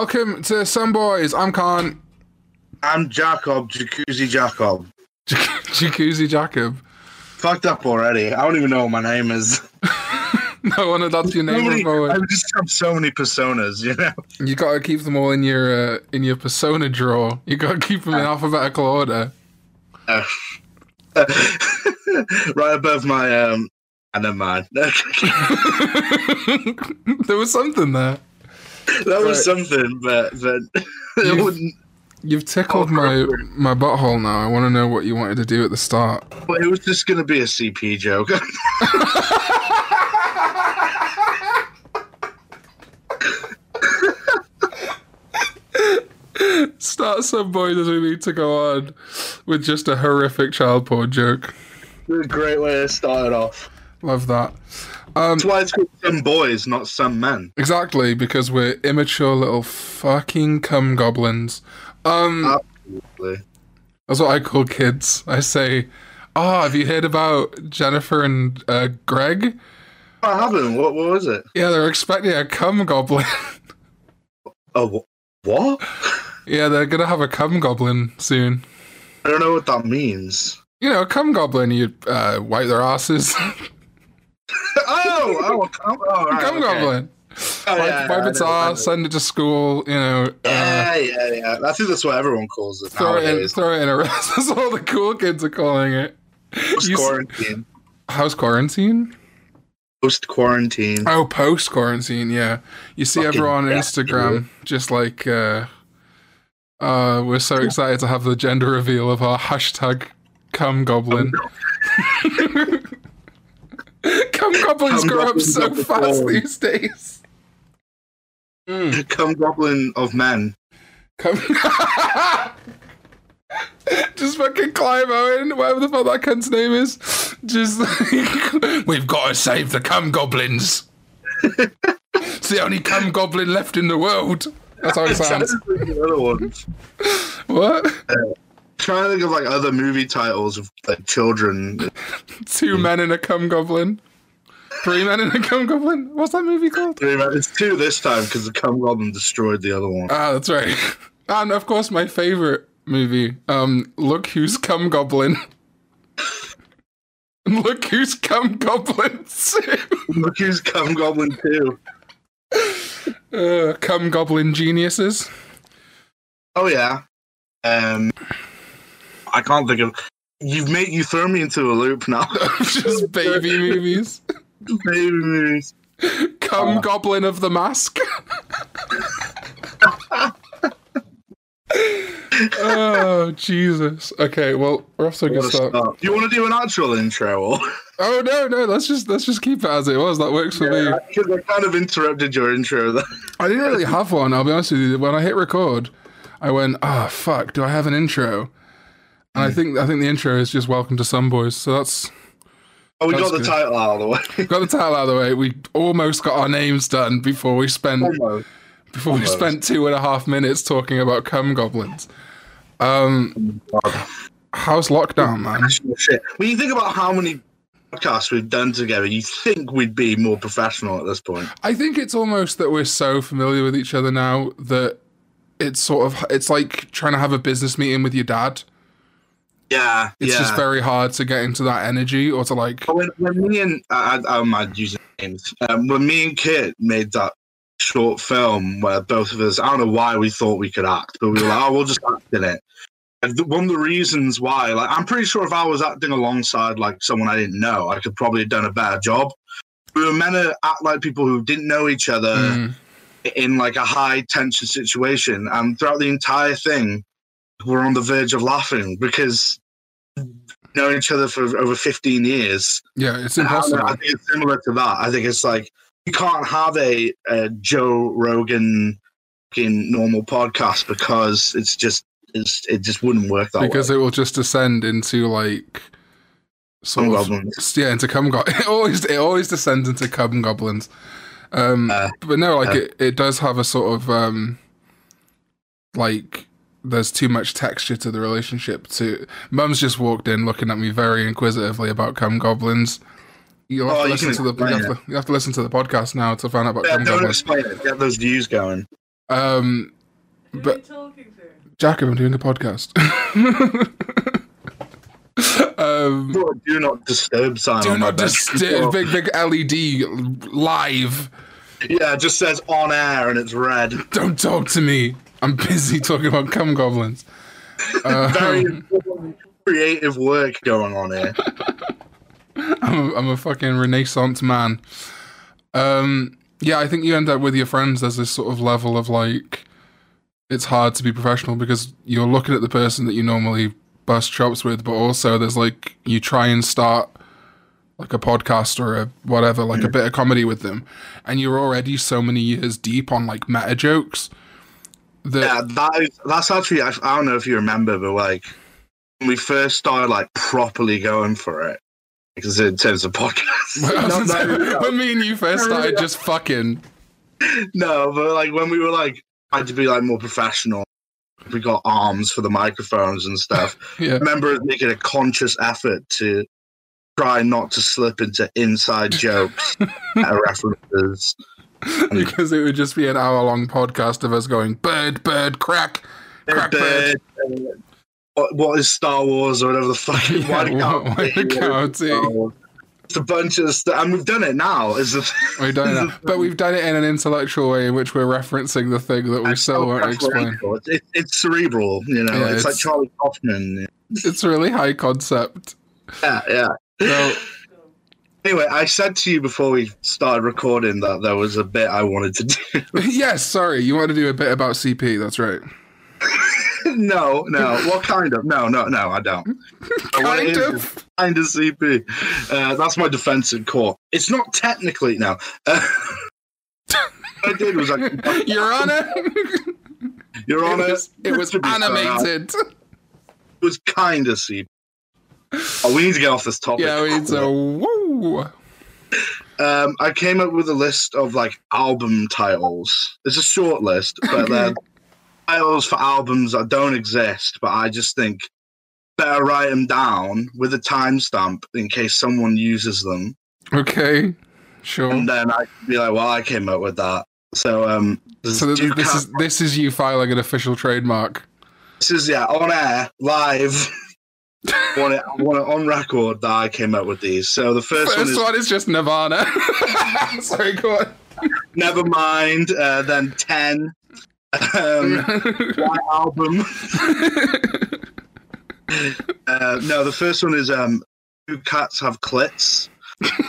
Welcome to Some Boys. I'm Khan. I'm Jacob, Jacuzzi Jacob. Jacuzzi Jacob. Fucked up already. I don't even know what my name is. no wonder that's your name. Before. I just have so many personas, you know. You gotta keep them all in your uh, in your persona drawer. You gotta keep them in alphabetical order. Uh, right above my um. I never mind. that there was something there. Was Right. something, but but it You've- wouldn't. You've tickled oh, my my butthole now. I want to know what you wanted to do at the start. But it was just gonna be a CP joke. Start some boy doesn't need to go on with just a horrific child porn joke. a great way to start it off. Love that. Um, That's why it's called some boys, not some men. exactly because we're immature little fucking cum goblins. Um, Absolutely. that's what I call kids. I say, "Oh, have you heard about Jennifer and uh, Greg? I haven't. What what was it? Yeah, they're expecting a cum goblin. Oh wh- what? yeah, they're gonna have a cum goblin soon. I don't know what that means. You know, cum goblin. You uh, wipe their asses. oh, oh, oh, oh right, cum okay. goblin. Oh, wipe yeah, wipe I its I send it to school. You know, uh, Yeah, yeah, yeah. I think that's what everyone calls it throw it in, throw it in a rest. That's all the cool kids are calling it. You s- quarantine. How's quarantine? Post quarantine. Oh, post quarantine, yeah. You see Fucking everyone on yeah, Instagram just like uh uh we're so excited to have the gender reveal of our hashtag cum goblin. cum goblins Cum grow up so of the fast form. these days. Mm, Come goblin of men. cum Just fucking Clive Owen, whatever the fuck that cunt's name is. Just we've got to save the cum goblins. it's the only cum goblin left in the world. That's how it sounds. Trying to think of other ones. What? Trying to think of like other movie titles of like children. Two men in a cum goblin. Three men in a cum goblin. What's that movie called? It's two this time because the cum goblin destroyed the other one. Ah, that's right. And of course, my favorite movie. Um, look who's cum goblin. Look who's cum goblin. Look who's cum goblin too. uh, cum goblin geniuses. Oh yeah. Um, I can't think of. You've made you throw me into a loop now. Just baby movies. Baby movies. Come, Oh. goblin of the mask. oh Jesus. Okay, well we're off to a good start. you want to do an actual intro? Or? Oh no, no, let's just let's just keep it as it was. That works for me. Because I kind of interrupted your intro there. I didn't really have one. I'll be honest with you. When I hit record, I went, "Ah, fuck! Do I have an intro?" And I think I think the intro is just "Welcome to Some Boys." So that's Oh, we got the good. title out of the way. got the title out of the way. We almost got our names done before we spent Almost. before we spent two and a half minutes talking about cum goblins. Um, how's lockdown, man? Shit. When you think about how many podcasts we've done together, you think we'd be more professional at this point. I think it's almost that we're so familiar with each other now that it's sort of it's like trying to have a business meeting with your dad. Yeah, It's yeah. just very hard to get into that energy or to like when, when me and I, I, I'm not using names. Um, when me and Kit made that short film where both of us, I don't know why we thought we could act, but we were like, oh, we'll just act in it. And one of the reasons why, like, I'm pretty sure if I was acting alongside like someone I didn't know, I could probably have done a better job. We were meant to act like people who didn't know each other Mm. in like a high tension situation, and throughout the entire thing, we're on the verge of laughing because knowing each other for over 15 years. yeah, it's I, don't know, impossible. I think it's similar to that. I think it's like you can't have a, a Joe Rogan fucking normal podcast because it's just it's, it just wouldn't work that because way. it will just descend into like of goblins. yeah into cum go- it always it always descends into cum goblins um Uh, but no like uh. it, it does have a sort of um like there's too much texture to the relationship to mum's just walked in looking at me very inquisitively about cum goblins you'll have Oh, to you listen to the you have to, you have to listen to the podcast now to find out about Yeah, cum don't goblins explain it. Get those views going. Um, Who But- are you talking to? Jacob, I'm doing a podcast. um, Put do not disturb sign do on my not disturb. Big big LED live. Yeah, it just says on air and it's red. Don't talk to me. I'm busy talking about cum goblins. Uh, Very creative work going on here. I'm, a, I'm a fucking renaissance man. Um, yeah, I think you end up with your friends. There's this sort of level of like, it's hard to be professional because you're looking at the person that you normally bust chops with, but also there's like you try and start like a podcast or a whatever, like a bit of comedy with them, and you're already so many years deep on like meta jokes that Yeah, that is, that's actually, I, I don't know if you remember, but like when we first started like properly going for it, because in terms of podcasts, no, no, when me and you first No, no, started just fucking. no, but like when we were like I had to be like more professional, we got arms for the microphones and stuff. Yeah. I remember us making a conscious effort to try not to slip into inside jokes, references. because it would just be an hour long podcast of us going bird, bird, crack, crack, bird. Bird, uh, what, what is Star Wars or whatever the fuck? Yeah, why do what- why the? It's a bunch of stuff, and we've done it now. Is the We've done it, but we've done it in an intellectual way in which we're referencing the thing that we still won't explain. It's, it, it's cerebral, you know. Yeah, it's, like Charlie Kaufman. It's really high concept. Yeah, yeah. So Anyway, I said to you before we started recording that there was a bit I wanted to do. yes, sorry, you want to do a bit about CP? That's right. no, no. What kind of? No, no, no. I don't. But what it Kind of. kind of CP. Uh, that's my defense in court. It's not technically now. Uh, what I did was I, Your Honor. Your Honor, It was, it was be fair, animated. It was kind of CP. Oh, we need to get off this topic. Yeah, we need to. Woo. Um, I came up with a list of like album titles. It's a short list, but they're titles for albums that don't exist. But I just think better write them down with a timestamp in case someone uses them, Okay, sure. and then I can be like, "Well, I came up with that." So, um, So this, this is this is you filing an official trademark. this is yeah on air live. I want it, I want it on record that I came up with these. So the first, First one one is just Nirvana. Sorry, go on. Never Mind. Uh, then ten. Um, album. Uh, no, the first one is um, "Do Cats Have Clits?"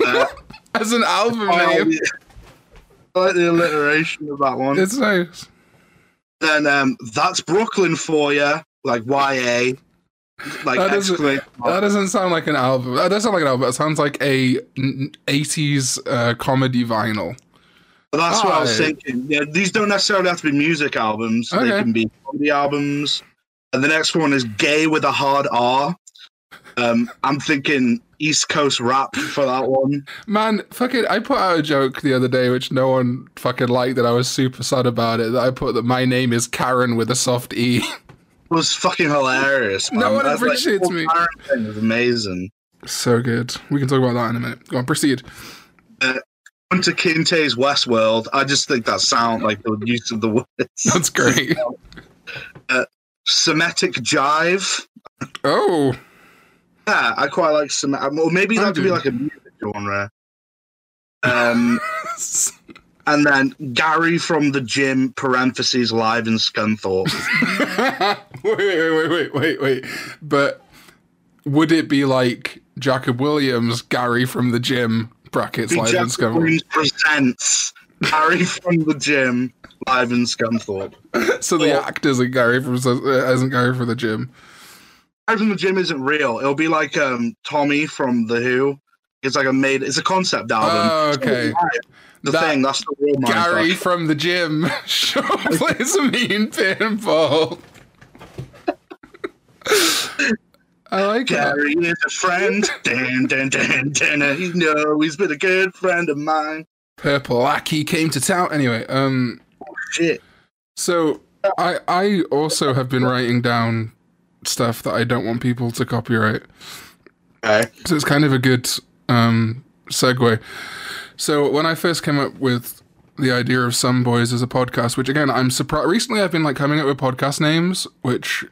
Uh, As an album I name, I like the alliteration of that one. it's nice. then um, that's Brooklyn for you, like YA, like That doesn't- That doesn't sound like an album. That doesn't sound like an album. It sounds like a 80s uh, comedy vinyl. That's what I was Oh. thinking. Yeah, these don't necessarily have to be music albums. They can be comedy albums. And the next one is "Gay with a Hard R." Um, I'm thinking East Coast rap for that one. Man, fucking, I put out a joke the other day which no one fucking liked, that I was super sad about it. That I put that my name is Karen with a soft E. It was fucking hilarious. No one That's, like, appreciates the me. thing was amazing. so good. We can talk about that in a minute. Go on, proceed. Kunta Kinte's Westworld. I just think that sound like the use of the words. That's great. Semitic jive. Oh, Yeah, I quite like some. Or maybe that could be like a music genre. Um, and then Gary from the gym. Parentheses live in Scunthorpe. wait, wait, wait, wait, wait, wait. But would it be like Jacob Williams, Gary from the gym, brackets live in Scunthorpe? Williams presents Gary from the gym live in Scunthorpe. So the Yeah. actor isn't Gary from uh, isn't Gary from the gym. Gary from the gym isn't real. It'll be like um, Tommy from the Who. It's like a made. It's a concept album. Oh, okay. The That- thing. That's the real Gary mindfuck. from the gym sure plays a mean pinball. I like that. Gary is a friend. Dan, dan, dan, dan. You know he's been a good friend of mine. Purple Aki came to town. Anyway, um, Shit. so I I also have been writing down stuff that I don't want people to copyright. Okay. So it's kind of a good um, segue. So when I first came up with the idea of some boys as a podcast, which again I'm surprised. Recently, I've been like coming up with podcast names, which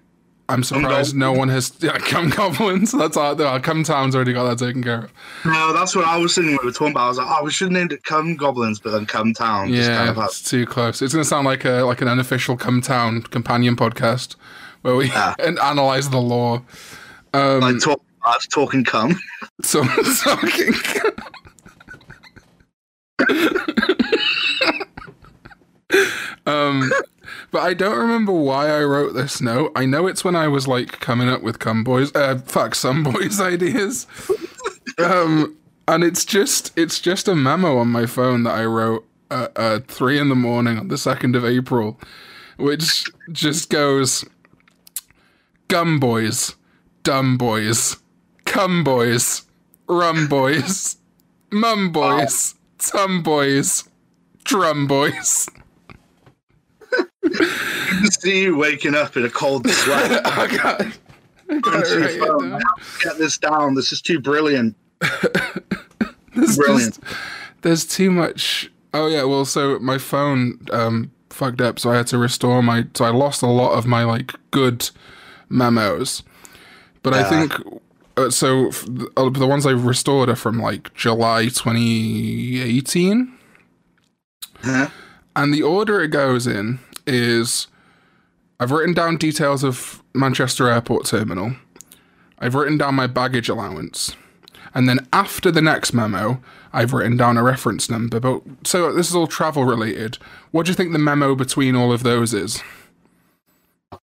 I'm surprised no one has. Yeah, come goblins. That's all. No, Cum Town's already got that taken care of. No, that's what I was thinking when we were talking about. I was like, oh, we should have named it Come Goblins, but then Cum Town. Yeah, kind of had- it's too close. It's gonna sound like a like an unofficial Cum Town companion podcast where we Yeah. and analyze the law. Um, like talk, talking cum. so talking. Um, but I don't remember why I wrote this note. I know it's when I was like coming up with cum boys, uh, fuck some boys ideas. Um, and it's just it's just a memo on my phone that I wrote at uh, three in the morning on the second of April, which just goes, "Gum boys, dumb boys, cum boys, rum boys, mum boys, tum boys, drum boys." see you waking up in a cold sweat. I got, I got to right phone. here I now. have to Get this down. This is too brilliant. There's Brilliant. just- there's too much. Oh yeah, well, so my phone um fucked up, so I had to restore my. So I lost a lot of my like good memos, but I think. Uh, so f- uh, the ones I restored are from like July 2018, Huh? and the order it goes in is I've written down details of Manchester Airport Terminal. I've written down my baggage allowance. And then after the next memo, I've written down a reference number. But so this is all travel related. What do you think the memo between all of those is?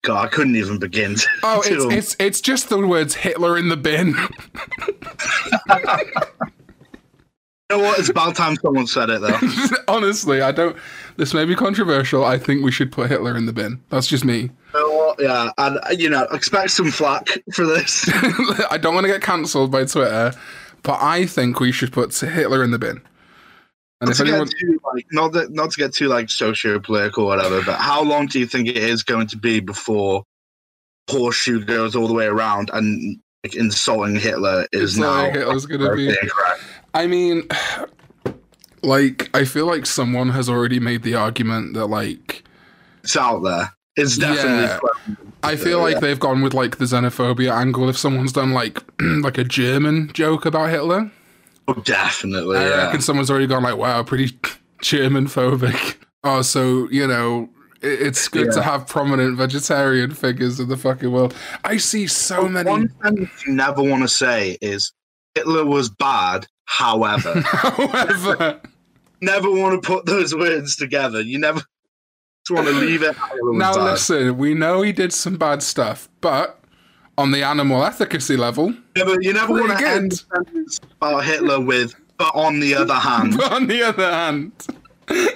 God, I couldn't even begin. To, Oh, it's to- it's it's just the words Hitler in the bin. You know what? It's about time someone said it, though. Honestly, I don't. This may be controversial. I think we should put Hitler in the bin. That's just me. You know? Yeah, and you know, expect some flack for this. I don't want to get cancelled by Twitter, but I think we should put Hitler in the bin. And Not if to, anyone, get too, like, not, that, not to get too like socio-political or whatever, but how long do you think it is going to be before horseshoe goes all the way around and like, insulting Hitler is now like Hitler's gonna be- incorrect? I mean, like, I feel like someone has already made the argument that, like, It's out there. It's definitely. Yeah. I feel like they've gone with like the xenophobia angle. If someone's done like like a German joke about Hitler, Oh, definitely. I Yeah. reckon someone's already gone like, "Wow, pretty German phobic." Oh, so you know, it, it's good to have prominent vegetarian figures in the fucking world. I see so many. One thing you never want to say is Hitler was bad. However, However, never want to put those words together. You never just want to leave it. Now bad. listen, we know he did some bad stuff, but on the animal efficacy level, Never, you never want to end about Hitler with, but on the other hand. But on the other hand,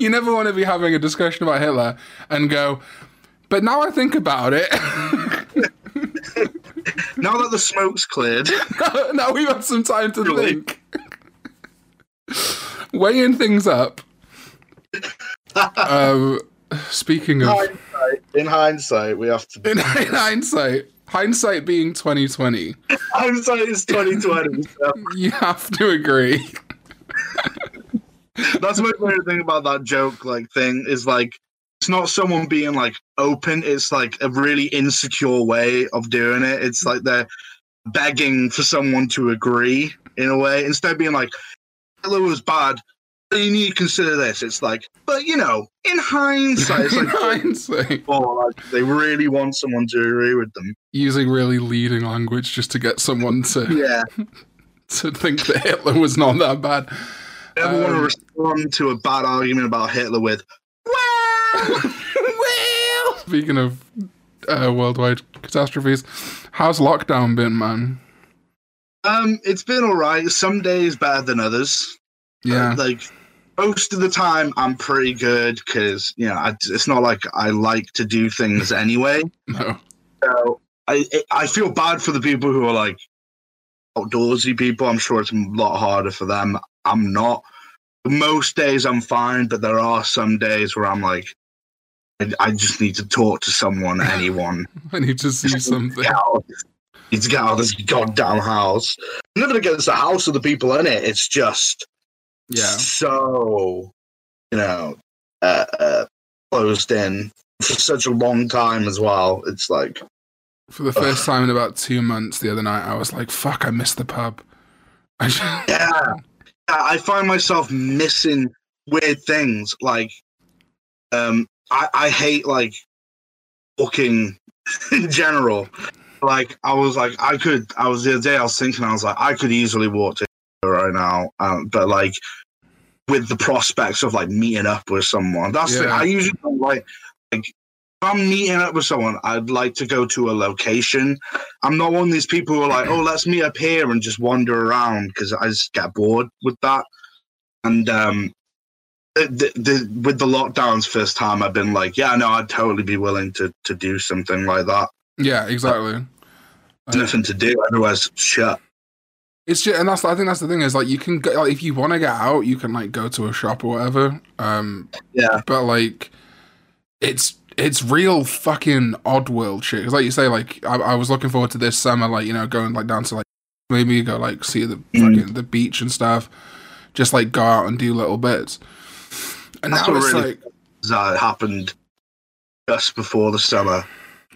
you never want to be having a discussion about Hitler and go, but now I think about it, now that the smoke's cleared, now we've had some time to Really? think. Weighing things up. um, speaking of, hindsight, in hindsight, we have to. in, in hindsight, hindsight being 2020, Hindsight is twenty twenty. So you have to agree. that's my favorite thing about that joke. Like thing is like it's not someone being like open. It's like a really insecure way of doing it. It's like they're begging for someone to agree in a way instead of being like Hitler was bad. You need to consider this. It's like, but you know, in hindsight, it's in hindsight, oh, like they really want someone to agree with them. using really leading language just to get someone to, Yeah, to think that Hitler was not that bad. never want to Um, respond to a bad argument about Hitler with, well, well, speaking of uh, worldwide catastrophes, how's lockdown been, man? um, it's been all right. Some days better than others. Yeah, like most of the time I'm pretty good because you know I, it's not like I like to do things anyway. no, So I I feel bad for the people who are like outdoorsy people. I'm sure it's a lot harder for them. I'm not. Most days I'm fine, but there are some days where I'm like, I, I just need to talk to someone, anyone. I need to see something. Need to get out of this goddamn house. Nothing against the house or the people in it. It's just Yeah, so you know uh, uh, closed in for such a long time as well. It's like For the first time in about two months the other night, I was like, fuck, I missed the pub. I yeah, I find myself missing weird things. Like, um, I, I hate like walking in general. Like, I was like, I could. I was the other day. I was thinking, I was like, I could easily walk to right now, um, but like. With the prospects of like meeting up with someone, that's the, I usually don't like. Like, if I'm meeting up with someone, I'd like to go to a location. I'm not one of these people who are like, oh, let's meet up here and just wander around because I just get bored with that. And um, the, the, the, with the lockdowns, first time I've been like, yeah, no, I'd totally be willing to to do something like that. yeah, exactly. There's nothing to do, otherwise shut. It's just, and that's I think that's the thing is like you can go like if you want to get out, you can like go to a shop or whatever. Um, Yeah, but like it's it's real fucking odd world shit. Because like you say, like I, I was looking forward to this summer, like you know, going like down to like maybe go like see the Mm. fucking the beach and stuff, just like go out and do little bits. And That's now it's really- like, that happened just before the summer.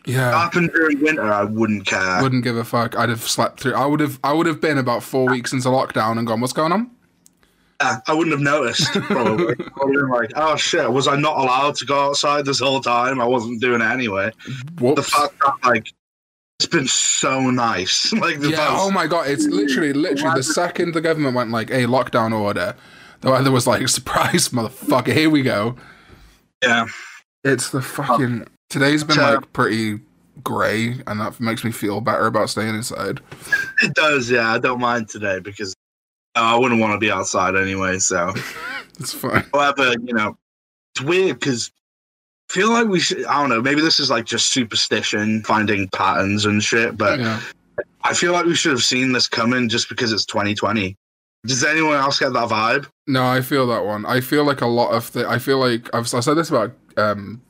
Yeah, happened during winter, I wouldn't care. wouldn't give a fuck. I'd have slept through. I would have. I would have been about four weeks into lockdown and gone, "What's going on?" Yeah, I wouldn't have noticed. Probably, I would have been like, "Oh shit, was I not allowed to go outside this whole time? I wasn't doing it anyway." The Whoops. fact that like it's been so nice, like the Yeah. past- Oh my god. It's literally, literally the second the government went like, "Hey, lockdown order," the weather was like, "Surprise, motherfucker! Here we go." yeah, It's the fucking. Today's been So- like pretty grey, and that makes me feel better about staying inside. it does. Yeah, I don't mind today because uh, I wouldn't want to be outside anyway. So, It's fine. however, you know, it's weird because I feel like we should. I don't know. Maybe this is like just superstition, finding patterns and shit. But Yeah. I feel like we should have seen this coming just because it's 2020. Does anyone else get that vibe? No, I feel that one. I feel like a lot of the. I feel like I've I said this about um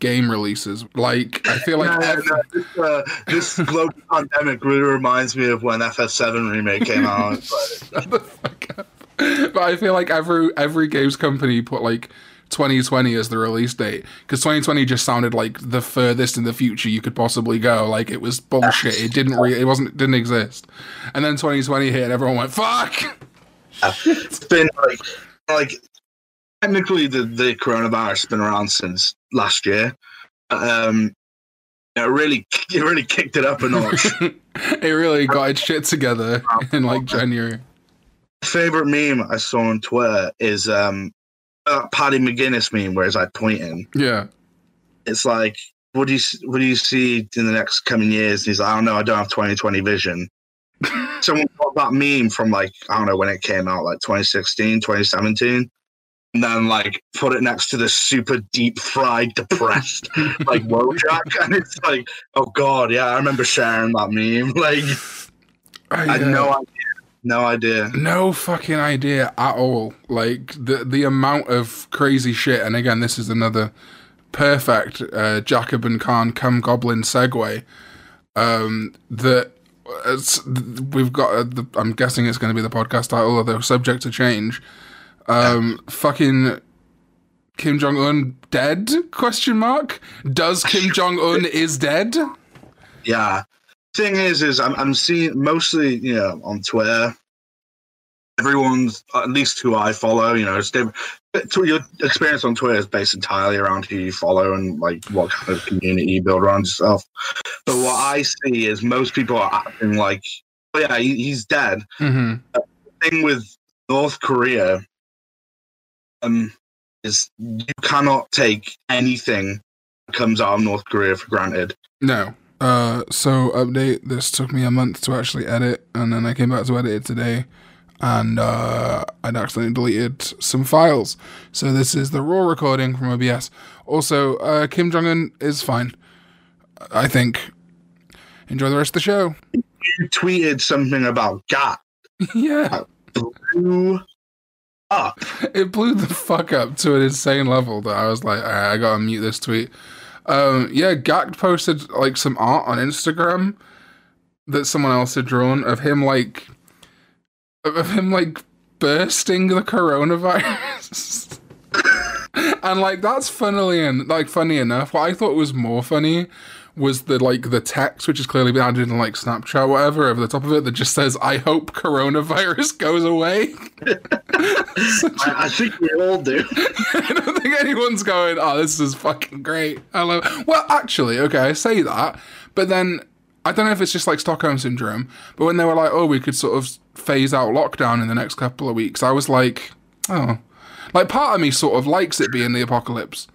game releases. Like I feel like No, ev- no, this, uh, this global pandemic really reminds me of when FF7 remake came out. It's like, Shut the fuck up. But I feel like every every games company put like 2020 as the release date because 2020 just sounded like the furthest in the future you could possibly go. Like it was bullshit. It didn't re- it wasn't it didn't exist. And then 2020 hit and everyone went fuck. it's been like, like technically the, the coronavirus has been around since last year. Um, it really, it really kicked it up a notch. it really got its shit together in like January. Favorite meme I saw on Twitter is um, uh, Paddy McGuinness meme where it's like pointing. Yeah. It's like, what do you what do you see in the next coming years? And he's like, I don't know, I don't have 2020 vision. Someone got that meme from like I don't know when it came out, like 2016, 2017, and then like put it next to this super deep fried, depressed like Wojak, and it's like, oh god, yeah, I remember sharing that meme. Like, I had no idea, no idea. No fucking idea at all. Like the the amount of crazy shit. And again, this is another perfect uh, and Khan come goblin segue. Um, that it's, we've got. Uh, the, I'm guessing it's going to be the podcast title, although subject to change. Um, fucking Kim Jong Un dead? Question mark. Does Kim Jong Un is dead? Yeah. Thing is, is I'm I'm seeing mostly you know on Twitter. Everyone's at least who I follow, you know, it's different. Your experience on Twitter is based entirely around who you follow and like what kind of community you build around yourself. But what I see is most people are acting like, oh yeah, he, he's dead. hmm Thing with North Korea, um, is you cannot take anything that comes out of North Korea for granted. No. Uh, so update. This took me a month to actually edit, and then I came back to edit it today, and uh, I'd accidentally deleted some files. So this is the raw recording from OBS. Also, uh, Kim Jong Un is fine. I think. Enjoy the rest of the show. You tweeted something about Gackt. yeah, blew up. it blew the fuck up to an insane level that I was like, "All right, I gotta mute this tweet. Um, yeah, Gackt posted like some art on Instagram that someone else had drawn of him like of him like bursting the coronavirus. and like that's funnily and like funny enough. What I thought was more funny was the like the text, which is clearly been added in like Snapchat, whatever, over the top of it that just says, "I hope coronavirus goes away." I, I think we all do. I don't think anyone's going, "Oh, this is fucking great." I love. Well, actually, okay, I say that, but then I don't know if it's just like Stockholm syndrome. But when they were like, "Oh, we could sort of phase out lockdown in the next couple of weeks," I was like, "Oh." Like part of me sort of likes it being the apocalypse.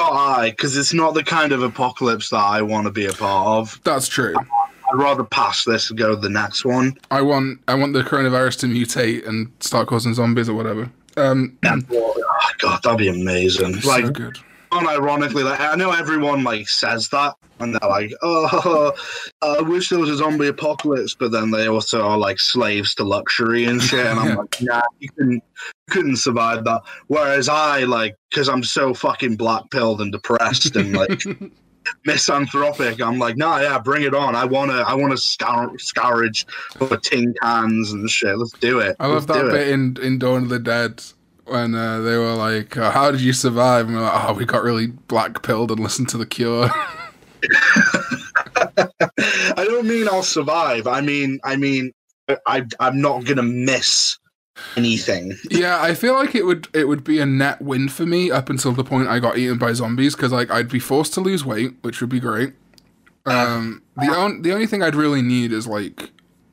Not I, because it's not the kind of apocalypse that I want to be a part of. That's true. I'd rather pass this and go to the next one. I want I want the coronavirus to mutate and start causing zombies or whatever. Um, Oh, God, that'd be amazing. so Like, good. Unironically, like I know everyone like says that, and they're like, "Oh, I wish there was a zombie apocalypse," but then they also are like slaves to luxury and shit. And I'm like, "Nah, you couldn't, you couldn't survive that." Whereas I like, because I'm so fucking black pilled and depressed and like misanthropic, I'm like, "Nah, yeah, bring it on. I wanna, I wanna scour- scourge for tin cans and shit. Let's do it. I love Let's that bit in, in Dawn of the Dead when uh, they were like, uh, "How did you survive?" And we're like, "Oh, we got really black pilled and listened to The Cure." I don't mean I'll survive. I mean, I mean, I, I'm not gonna miss anything. yeah, I feel like it would it would be a net win for me up until the point I got eaten by zombies because like I'd be forced to lose weight, which would be great. Um, the on, the only thing I'd really need is like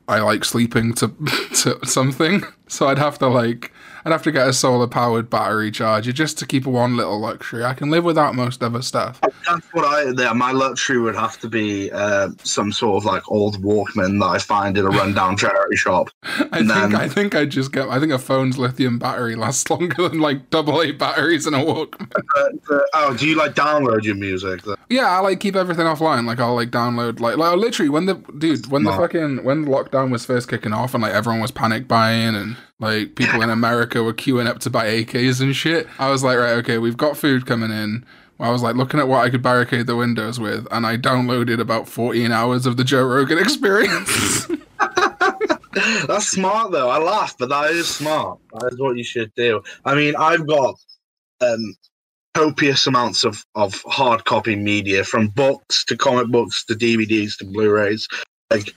I like sleeping to to something, so I'd have to like I'd have to get a solar powered battery charger just to keep one little luxury. I can live without most other stuff. That's what I. Yeah, my luxury would have to be uh, some sort of like old Walkman that I find in a rundown charity shop. I And think then- I think I just get I think a phone's lithium battery lasts longer than like double A batteries in a Walkman. But, uh, oh, do you like download your music? Yeah, I like keep everything offline. Like I'll like download like like literally when the dude when the fucking when lockdown was first kicking off and like everyone was panic buying and like people in America were queuing up to buy AKs and shit. I was like, right, okay, we've got food coming in. I was like looking at what I could barricade the windows with, and I downloaded about 14 hours of the Joe Rogan experience. That's smart though. I laugh, but that is smart. That is what you should do. I mean, I've got um, copious amounts of, of hard copy media from books to comic books to DVDs to Blu-rays. Like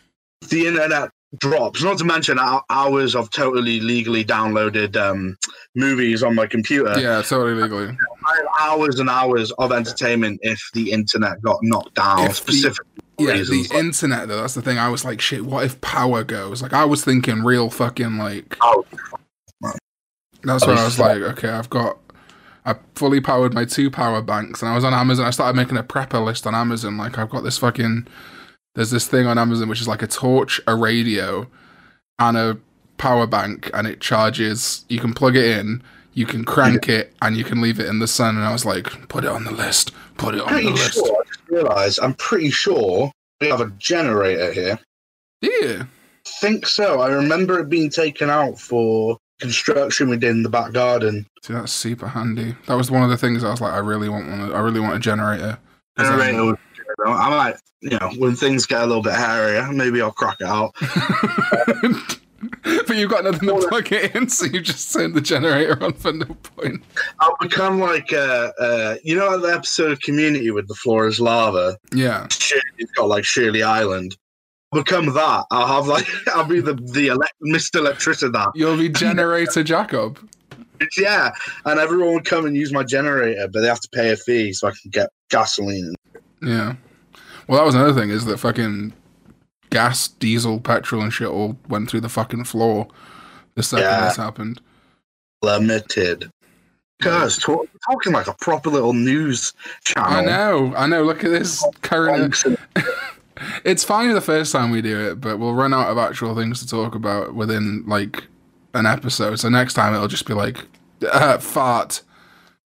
the internet drops. Not to mention hours of totally legally downloaded um, movies on my computer. yeah, totally legally. I have hours and hours of entertainment if the internet got knocked down. If the- Yeah, reasons. the internet though. That's the thing. I was like, shit. What if power goes? Like, I was thinking real fucking like. Oh, That's where I was like, okay, I've got. I fully powered my two power banks, and I was on Amazon. I started making a prepper list on Amazon. Like, I've got this fucking. There's this thing on Amazon which is like a torch, a radio, and a power bank, and it charges. You can plug it in, you can crank it, and you can leave it in the sun. And I was like, put it on the list. Put it on the pretty list. sure. I just realised. I'm pretty sure we have a generator here. Yeah. think so. I remember it being taken out for construction we did in the back garden. See, that's super handy. That was one of the things I was like, I really want one. I really want a generator. 'Cause then- Generator was good. I might, you know, when things get a little bit hairier, maybe I'll crack it out. but you've got nothing to plug it in, so you just turn the generator on for no point. I'll become like, uh, uh, you know, the episode of Community with the floor is lava. Yeah. Shirley's got like Shirley Island. I'll become that. I'll have like, I'll be the the elect- Mr. Electricity. You'll be generator Jacob. Yeah, and everyone would come and use my generator, but they have to pay a fee so I can get gasoline. Yeah. Well, that was another thing is that fucking gas, diesel, petrol, and shit all went through the fucking floor the second Yeah. this happened. Limited. Guys, talk, talking like a proper little news channel. I know, I know. Look at this current. It's fine the first time we do it, but we'll run out of actual things to talk about within like an episode. So next time it'll just be like uh, fart.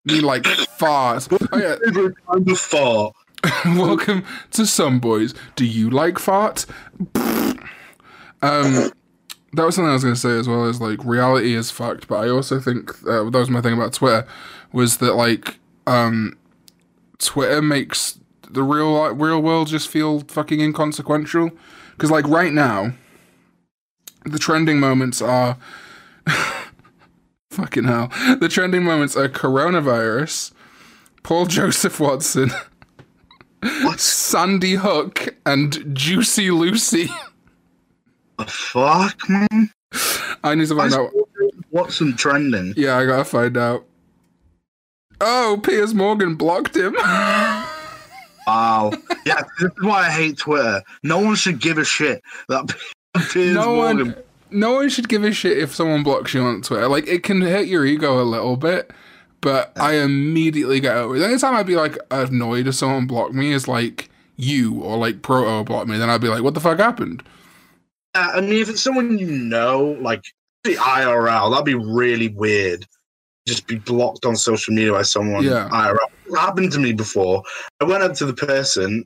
Me like fart. Oh yeah. Favorite kind of fart. Welcome to Some Boys. Do you like fart? Um, that was something I was going to say as well. Is like reality is fucked, but I also think uh, that was my thing about Twitter was that like um, Twitter makes the real like, real world just feel fucking inconsequential. Because like right now, the trending moments are Fucking hell. The trending moments are coronavirus, Paul Joseph Watson, What Sandy Hook, and Juicy Lucy. the fuck, man? I need to find out. What's some trending? Yeah, I gotta find out. Oh, Piers Morgan blocked him. Wow. yeah, this is why I hate Twitter. No one should give a shit that Piers no Morgan. one, no one should give a shit if someone blocks you on Twitter. Like it can hurt your ego a little bit, but I immediately get over it. The only time I'd be like annoyed if someone blocked me is like you or like Proto blocked me. Then I'd be like, "What the fuck happened?" Uh, yeah, I mean, if it's someone you know, like the IRL, that'd be really weird. Just be blocked on social media by someone Yeah. IRL. It happened to me before. I went up to the person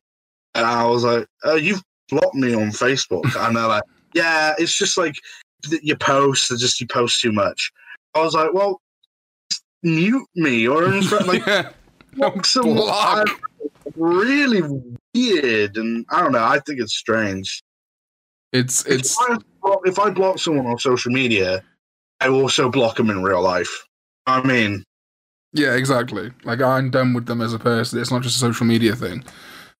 and I was like, oh, "You've blocked me on Facebook," and they're like, "Yeah, it's just like th- your posts are just you post too much." I was like, "Well, just mute me or unfriend- like yeah. No, block someone." block. Really weird, and I don't know. I think it's strange. It's it's if I, block, if I block someone on social media, I also block them in real life. I mean, yeah, exactly. Like I'm done with them as a person. It's not just a social media thing.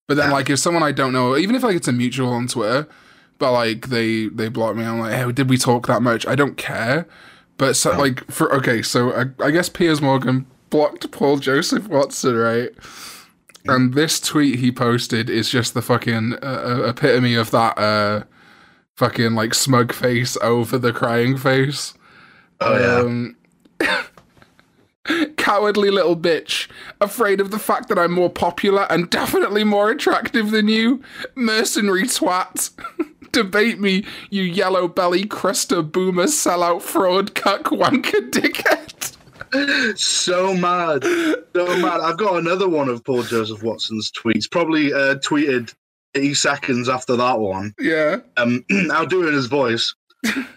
But then, Yeah. like, if someone I don't know, even if like it's a mutual on Twitter, but like they they block me, I'm like, hey, did we talk that much? I don't care. But so like for okay, so I, I guess Piers Morgan blocked Paul Joseph Watson, right? And this tweet he posted is just the fucking uh, uh, epitome of that uh fucking like smug face over the crying face. oh yeah, Um, cowardly little bitch, afraid of the fact that I'm more popular and definitely more attractive than you, mercenary twat. Debate me, you yellow belly cruster boomer sellout fraud cuck wanker dickhead. so mad, so mad. I've got another one of Paul Joseph Watson's tweets. Probably uh, tweeted eighty seconds after that one. Yeah. Um, I'll do it in his voice.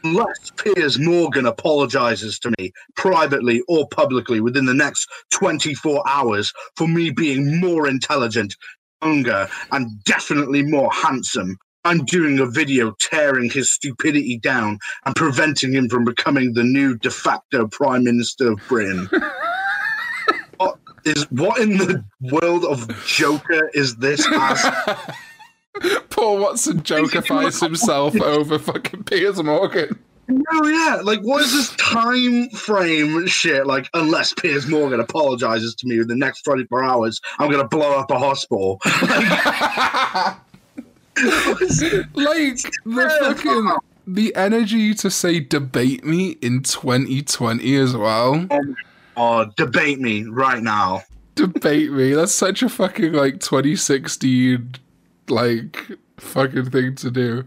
Unless Piers Morgan apologizes to me privately or publicly within the next 24 hours for me being more intelligent, younger, and definitely more handsome, I'm doing a video tearing his stupidity down and preventing him from becoming the new de facto Prime Minister of Britain. what is what in the world of Joker is this Paul Watson jokifies himself over fucking Piers Morgan. No, yeah. Like, what is this time frame shit? Like, unless Piers Morgan apologizes to me in the next 24 hours, I'm going to blow up a hospital. like the fucking the energy to say debate me in 2020 as well. Um, oh, debate me right now. debate me. That's such a fucking like 2016 like fucking thing to do.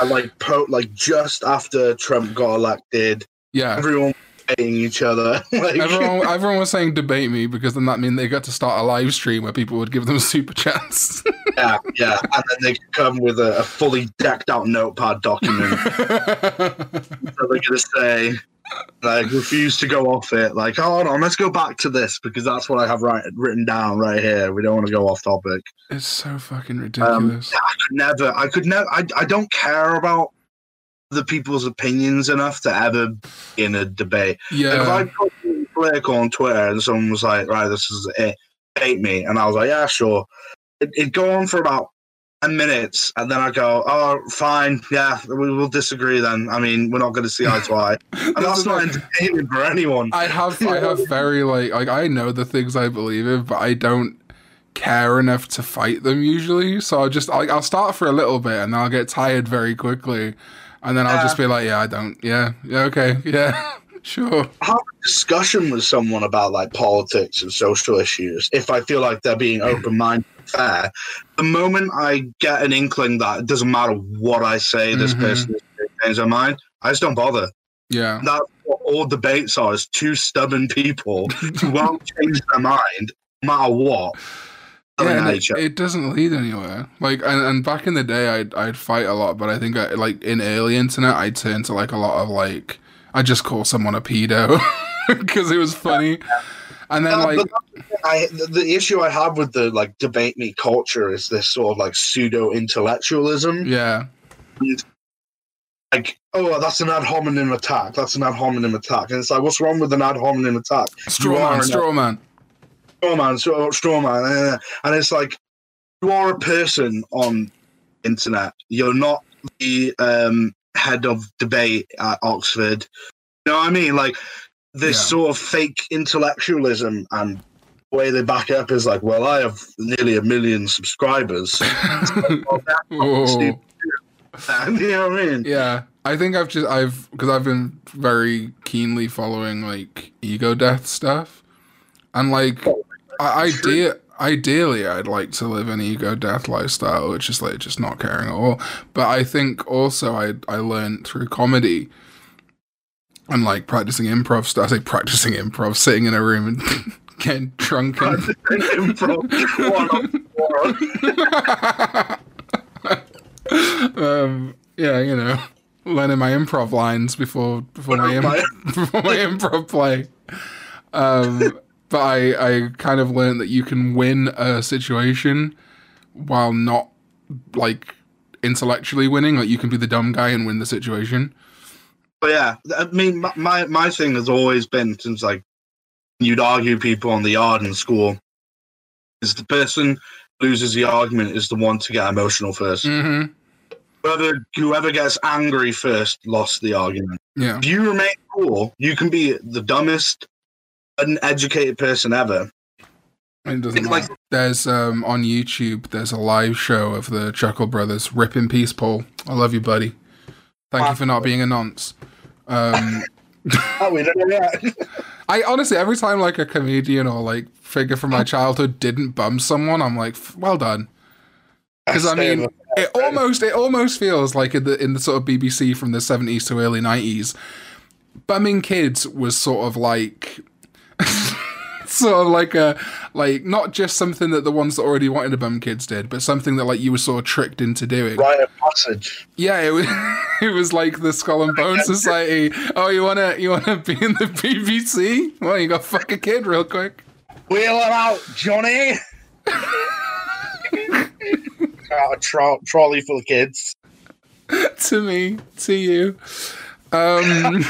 And like, po- like just after Trump got elected, Yeah. everyone was hating each other. like, Everyone, everyone was saying debate me because then that mean they got to start a live stream where people would give them super chats. yeah, yeah. And then they could come with a, a fully decked out notepad document. so they're to say, like, refuse to go off it. Like, hold on, let's go back to this because that's what I have right, written down right here. We don't want to go off topic. it's so fucking Um, ridiculous. I could never, I could never, I, I don't care about the people's opinions enough to ever be in a debate. Yeah. if. I put political on Twitter and someone was like, right, this is it, hate me. And I was like, yeah, sure. It, it'd go on for about 10 minutes. And then I go, oh, fine. Yeah, we will disagree then. I mean, we're not going to see eye to eye. And that's not entertaining for anyone. I have I have very like like I know the things I believe in, but I don't care enough to fight them usually. So I'll just like I'll start for a little bit and then I'll get tired very quickly, and then I'll just be like, yeah, I don't, yeah, yeah, okay, yeah, sure, have a discussion with someone about like politics and social issues if I feel like they're being open minded fair. The moment I get an inkling that it doesn't matter what I say, this Mhm. person is going to change their mind, I just don't bother. yeah, That's what all debates are is two stubborn people who won't change their mind no matter what. Yeah. It, it doesn't lead anywhere. Like, and, and back in the day, I'd I'd fight a lot, but I think I, like in early internet, I'd turn to like a lot of like I just call someone a pedo because it was funny, and then uh, Yeah, like I, the, the issue I have with the like debate me culture is this sort of like pseudo intellectualism. yeah. like, oh, that's an ad hominem attack. That's an ad hominem attack. And it's like, what's wrong with an ad hominem attack? Straw man, straw man. Straw man, straw, straw man. eh, And it's like, you are a person on internet. You're not the um, head of debate at Oxford. You know what I mean? Like, this Yeah. sort of fake intellectualism and the way they back up is like, well, I have nearly a million subscribers. Well, that's stupid. you know what I mean? Yeah, I think I've just I've because I've been very keenly following like ego death stuff, and like I, ideally I'd like to live an ego death lifestyle, which is like just not caring at all. But I think also I I learned through comedy and like practicing improv stuff. I say practicing improv, sitting in a room and getting drunk and Improv, um, yeah, you know, learning my improv lines before before my, before my improv play. Um, but I I kind of learned that you can win a situation while not like intellectually winning. Like you can be the dumb guy and win the situation. But yeah, I mean, my- my my thing has always been since like you'd argue people on the yard in school is the person loses the argument is the one to get emotional first. hmm Whoever whoever gets angry first lost the argument. Yeah. If you remain cool, you can be the dumbest, uneducated person ever. It doesn't like- There's um on YouTube. There's a live show of the Chuckle Brothers. Rip in peace, Paul. I love you, buddy. Thank you for not being a nonce. Um, Oh, we don't know that. I honestly, every time like a comedian or like figure from my childhood didn't bum someone, I'm like, well done. Because I mean, it almost it almost feels like in the in the sort of BBC from the 70s to early 90s, bumming kids was sort of like. Sort of like a like not just something that the ones that already wanted to bum kids did, but something that like you were sort of tricked into doing. rite of passage. Yeah, it was it was like the Skull and Bone Society. Oh, you wanna you wanna be in the BBC? Well, you got fuck a kid real quick. Wheel him out, Johnny. out a tro- trolley full of kids. to me, to you. Um,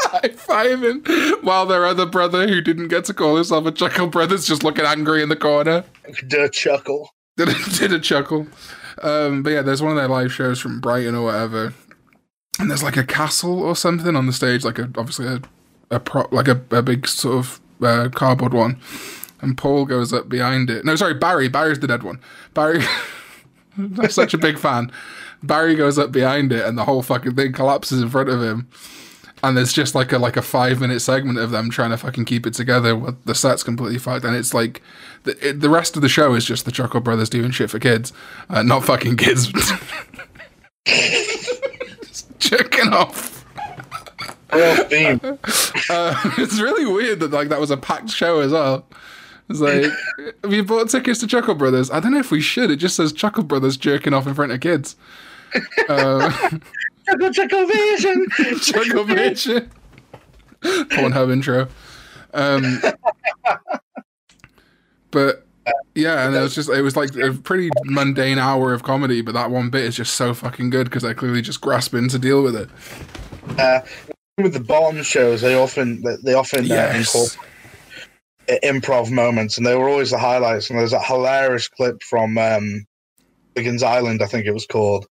high fiving while their other brother, who didn't get to call himself a Chuckle Brothers, just looking angry in the corner. The chuckle. Did a, chuckle. did a chuckle. Um, but yeah, there's one of their live shows from Brighton or whatever, and there's like a castle or something on the stage, like a obviously a, a prop, like a, a big sort of uh, cardboard one. And Paul goes up behind it. No, sorry, Barry. Barry's the dead one. Barry. I'm such a big fan. Barry goes up behind it, and the whole fucking thing collapses in front of him. And there's just like a like a five minute segment of them trying to fucking keep it together. With the set's completely fucked, and it's like the it, the rest of the show is just the Chuckle Brothers doing shit for kids, uh, not fucking kids. Just Jerking off. Real theme. Uh, it's really weird that like that was a packed show as well. It's like, have you bought tickets to Chuckle Brothers? I don't know if we should. It just says Chuckle Brothers jerking off in front of kids. Uh, Chuckle, chuckle vision. Chuckle Vision. Pornhub intro. Um, but yeah, and it was just it was like a pretty mundane hour of comedy, but that one bit is just so fucking good because I clearly just grasping to deal with it. Uh, with the Bond shows, they often they often uh, incorporate improv moments, and they were always the highlights. And there's a hilarious clip from um, Hooligan's Island, I think it was called,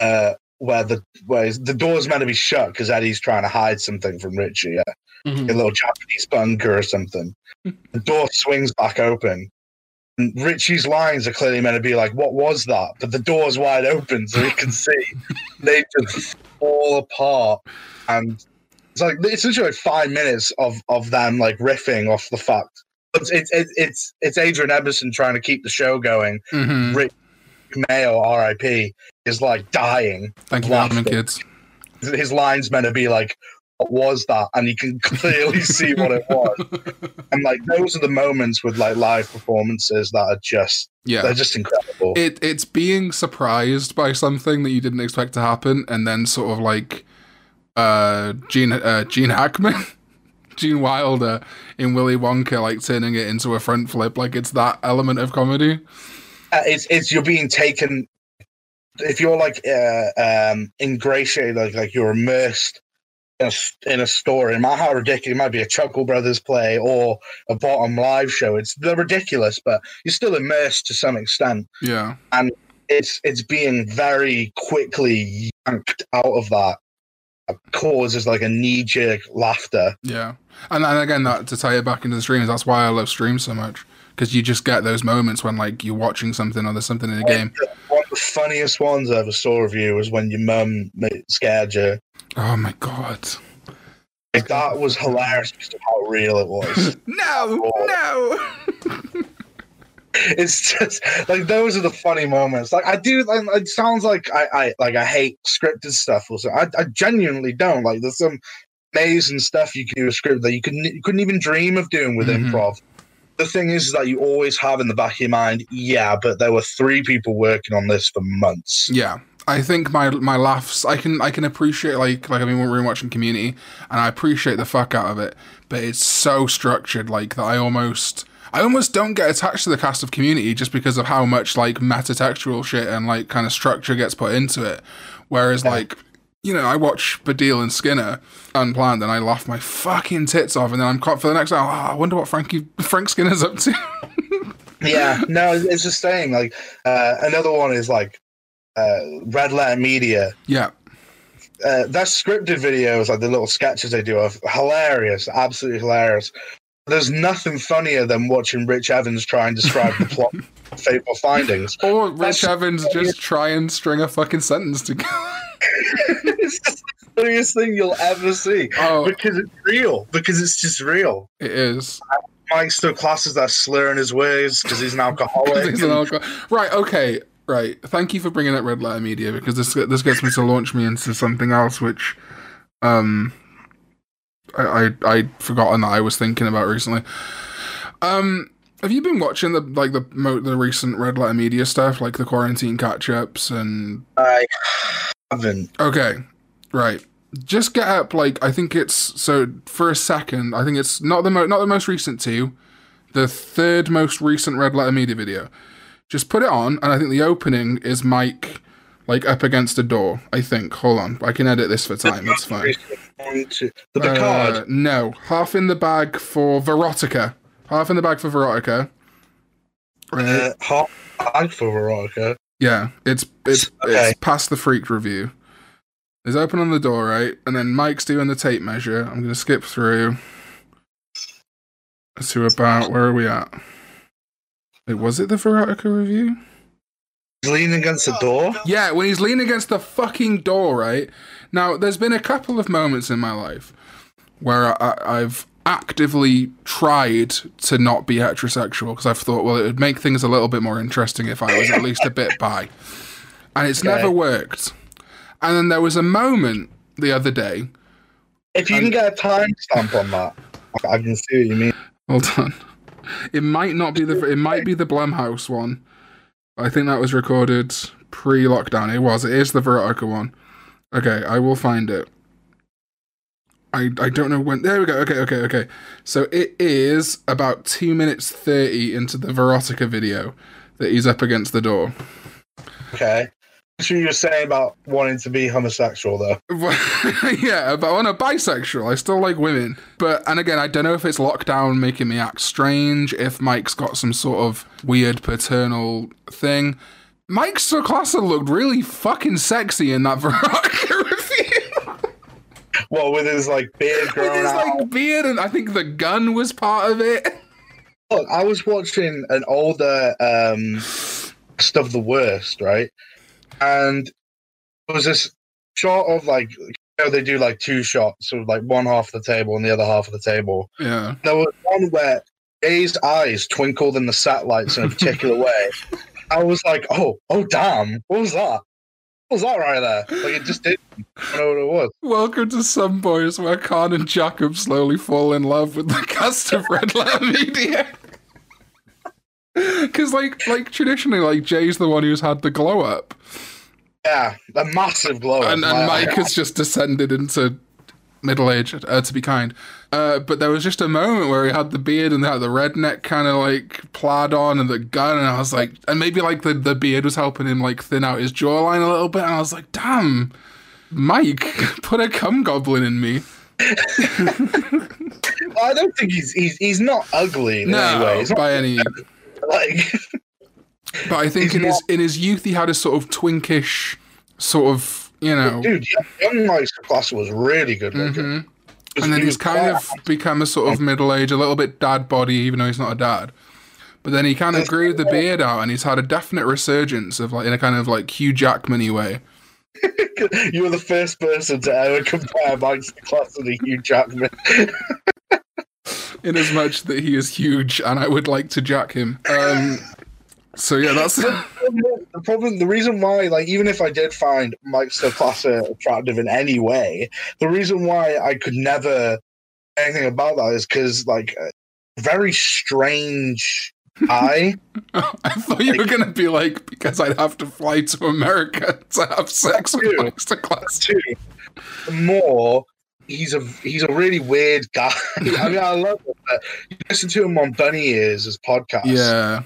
uh, where the where the door's meant to be shut because Eddie's trying to hide something from Richie, yeah, a little Japanese bunker or something. the door swings back open. And Richie's lines are clearly meant to be like, "What was that?" But the door's wide open, so he can see. they just fall apart, and it's like it's literally five minutes of of them like riffing off the fact. It's it's it's it's, it's Adrian Edmondson trying to keep the show going. hmm Rik Mayall, R.I.P., is like dying. Thank you having kids. His lines meant to be like, "What was that?" And you can clearly see what it was. And like those are the moments with like live performances that are just Yeah. they're just incredible. it it's being surprised by something that you didn't expect to happen and then sort of like uh gene uh gene hackman gene wilder in willy wonka like turning it into a front flip like it's that element of comedy it's it's you're being taken if you're like uh, um, ingratiated, like like you're immersed in a, in a story, no matter how ridiculous it might be, a Chuckle Brothers play or a Bottom live show. It's they're ridiculous, but you're still immersed to some extent. Yeah. And it's it's being very quickly yanked out of that causes like a knee jerk laughter. Yeah. And and again that to tie it back into the streams, that's why I love streams so much. Because you just get those moments when like you're watching something or there's something in a game. One of the funniest ones I ever saw of you was when your mum scared you. Oh my god. Like that was hilarious because of how real it was. no, no. it's just like those are the funny moments. Like I do, like, it sounds like I, I like I hate scripted stuff. Also, I, I genuinely don't. Like there's some amazing stuff you can do with script that you couldn't you couldn't even dream of doing with Mhm. improv. The thing is that you always have in the back of your mind, yeah, but there were three people working on this for months. Yeah. I think my my laughs I can I can appreciate like like I mean we're watching community and I appreciate the fuck out of it, but it's so structured like that I almost I almost don't get attached to the cast of community just because of how much like metatextual shit and like kind of structure gets put into it. Whereas Yeah. like you know, I watch Baddiel and Skinner unplanned and I laugh my fucking tits off and then I'm caught for the next hour. Oh, I wonder what Frankie Frank Skinner's up to. yeah, no, it's the same. Like uh, another one is like uh, Red Letter Media. yeah. uh, their scripted videos, like the little sketches they do, are hilarious, absolutely hilarious. There's nothing funnier than watching Rich Evans try and describe the plot of Fateful Findings. Or Rich That's- Evans just try and string a fucking sentence together. it's just the funniest thing you'll ever see Oh, because it's real. Because it's just real. it is. Mike still classes that slur in his ways because he's an alcoholic. He's an alcohol- Right, okay, right. Thank you for bringing up Red Letter Media because this this gets me to launch me into something else, which um I I I'd forgotten that I was thinking about recently. Um, have you been watching the like the mo- the recent Red Letter Media stuff, like the quarantine catch ups and I haven't. Okay, right. Just get up. Like I think it's so for a second. I think it's not the mo- not the most recent two, the third most recent Red Letter Media video. Just put it on, and I think the opening is Mike like up against a door. I think. Hold on, I can edit this for time. It's fine. The Uh, no, half in the bag for Verotica. Half in the bag for Verotica. Uh, hot bag for Veronica. Yeah, it's it's Okay. it's past the freak review. It's open on the door, right? And then Mike's doing the tape measure. I'm gonna skip through to about where are we at? Wait, was it the Verotica review? He's leaning against the door. Yeah, when he's leaning against the fucking door, right? Now, there's been a couple of moments in my life where I, I've actively tried to not be heterosexual because I've thought, well, it would make things a little bit more interesting if I was at least a bit bi. And it's Okay. never worked. And then there was a moment the other day. If you can get a timestamp on that, I, I can see what you mean. Hold on. It might not be the. It might be the Blumhouse one. I think that was recorded pre-lockdown. It was. It is the Verotica one. Okay, I will find it. I I don't know when. There we go. Okay, okay, okay. So it is about two minutes thirty into the Verotica video that he's up against the door. Okay. What you were saying about wanting to be homosexual, though. yeah, but I'm a bisexual. I still like women. But and again, I don't know if it's lockdown making me act strange, if Mike's got some sort of weird paternal thing. Mike Stoklasa looked really fucking sexy in that Verotica review. Well, with his like beard With his out. like beard and I think the gun was part of it. Look, I was watching an older um, stuff, the worst, right? And there was this shot of like, you know, they do like two shots of like one half of the table and the other half of the table. Yeah. There was one where Jay's eyes twinkled in the satellites in a particular way. I was like, oh, oh, damn, what was that? What was that right there? Like, it just didn't. I don't know what it was. Welcome to Some Boys, where Khan and Jacob slowly fall in love with the cast of Red Letter Media. Because, like, like traditionally, like Jay's the one who's had the glow up, Yeah, a massive glow. and, and Mike has just descended into middle age, uh, to be kind. Uh, but there was just a moment where he had the beard and had the redneck kind of like plaid on and the gun, and I was like, and maybe like the, the beard was helping him like thin out his jawline a little bit, and I was like, damn, Mike, put a cum goblin in me. I don't think he's he's he's not ugly in No, any way. He's not by any. like But I think in his in his youth he had a sort of twinkish, sort of you know. dude. Young Mike Stoklasa was really good looking. Mhm. And then he's kind of become a sort of middle age, a little bit dad body, even though he's not a dad. But then he kind of grew the beard out, and he's had a definite resurgence of like in a kind of like Hugh Jackman way. you were the first person to ever compare Mike Stoklasa to Hugh Jackman. in as much that he is huge and I would like to jack him. Um, so yeah, that's the problem, the reason why, like, even if I did find Mike Stoklasa attractive in any way, the reason why I could never anything about that is because, like, a very strange eye. I thought you were gonna be like because I'd have to fly to America to have sex with. Monster Class. too. More he's a he's a really weird guy. I mean, I love it. But you listen to him on Bunny Ears, his podcast, Yeah,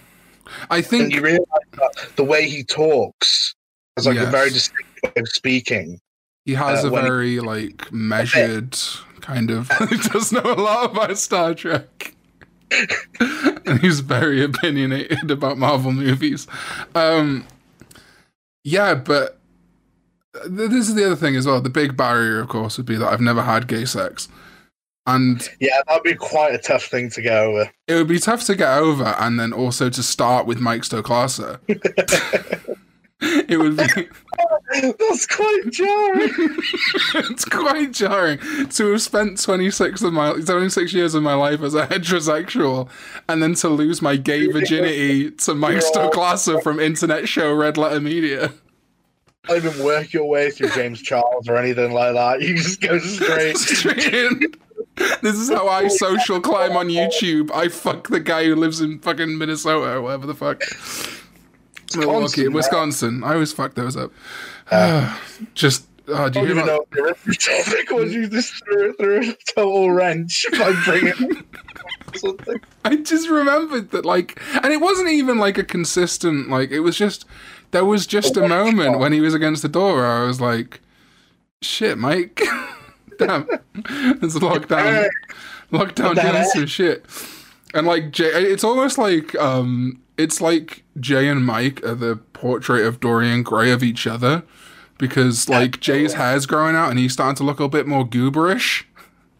I and think you realize that the way he talks is like a very Yes. distinct way of speaking. he has uh, a when he- very like measured kind of. he does know a lot about Star Trek. and he's very opinionated about Marvel movies. Um, yeah, but th- this is the other thing as well. The big barrier, of course, would be that I've never had gay sex. And Yeah, that'd be quite a tough thing to get over. it would be tough to get over, and then also to start with Mike Stoklasa. it would be That's quite jarring. it's quite jarring to have spent 26 of my 26 years of my life as a heterosexual and then to lose my gay virginity to Mike Stoklasa from internet show Red Letter Media. Not even work your way through James Charles or anything like that. You just go straight. Straight in. This is how I social climb on YouTube. I fuck the guy who lives in fucking Minnesota or whatever the fuck. Milwaukee. Wisconsin. I always fuck those up. Just, oh, do I you even know the topic was. You just threw through a total wrench by bringing something. I just remembered that, like, and it wasn't even like a consistent, like, it was just, there was just a moment when he was against the door where I was like, shit, Mike. Damn. it's lockdown. Lockdown That doing some shit. And, like, Jay, it's almost like, um, it's like Jay and Mike are the portrait of Dorian Gray of each other because, like, Jay's hair's growing out and he's starting to look a bit more gooberish.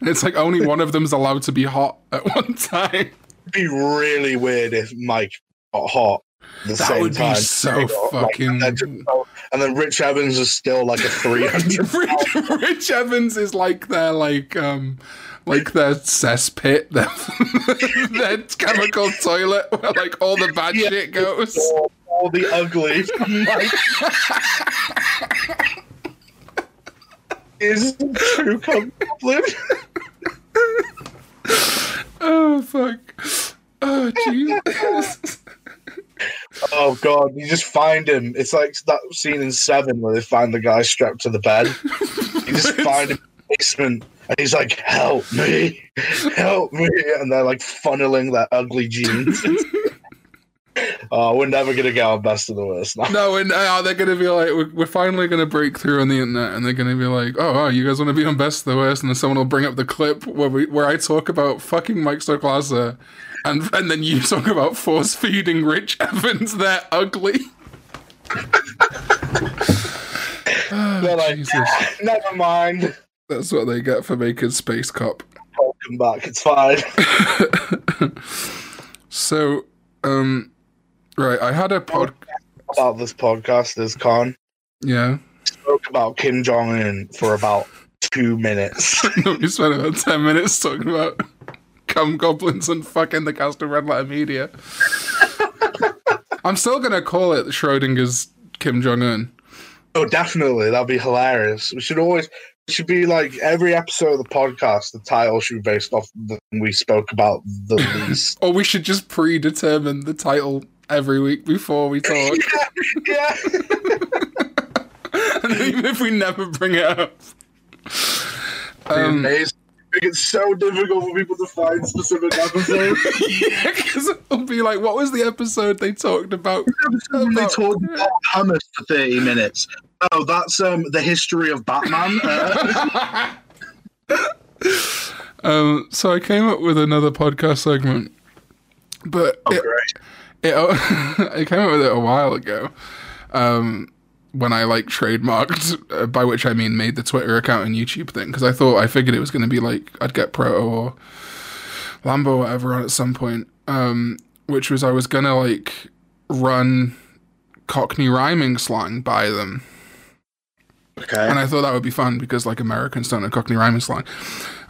And it's like only one of them's allowed to be hot at one time. It'd be really weird if Mike got hot That same would be time. so Like, fucking- and, then just- and then Rich Evans is still like a 300 Rich, Rich Evans is like their like um like their cesspit, their, their chemical toilet where like all the bad Yeah. shit goes. all, all the ugly. Is true goblin. Oh fuck. Oh Jesus. Oh god, you just find him. It's like that scene in Seven where they find the guy strapped to the bed. You just find him in the basement, and he's like, "Help me, help me!" And they're like funneling their ugly jeans. oh, we're never gonna get on best of the worst now. No, and uh, they're gonna be like, we're, we're finally gonna break through on the internet, and they're gonna be like, oh, wow, you guys want to be on best of the worst, and then someone will bring up the clip where we where I talk about fucking Mike Stoklasa, and and then you talk about force feeding Rich Evans. They're ugly. Oh, They're like, Jesus, Never mind. that's what they get for making Space Cop. Welcome back. It's fine. So, um, right, I had a pod. About this podcast, is Con Yeah, spoke about Kim Jong Un for about two minutes. we spent about ten minutes talking about cum goblins and fucking the cast of Red Letter Media. I'm still gonna call it Schrodinger's Kim Jong Un. Oh, definitely. That'd be hilarious. We should always, it should be like every episode of the podcast, the title should be based off the thing we spoke about the least. Or we should just predetermine the title every week before we talk, yeah. and even if we never bring it up. Um, Amazing. It's so difficult for people to find specific episodes. yeah, because it'll be like, what was the episode they talked about? they talked about hummus for 30 minutes. Oh, that's um the history of Batman. Uh, Um, so I came up with another podcast segment, but oh, it, it, I came up with it a while ago. Um, when I like trademarked, uh, by which I mean made the Twitter account and YouTube thing, because I thought I figured it was going to be like I'd get Proto or Lambo or whatever on at some point. Um, which was I was gonna like run Cockney rhyming slang by them, Okay. and I thought that would be fun because like Americans don't know Cockney rhyming slang.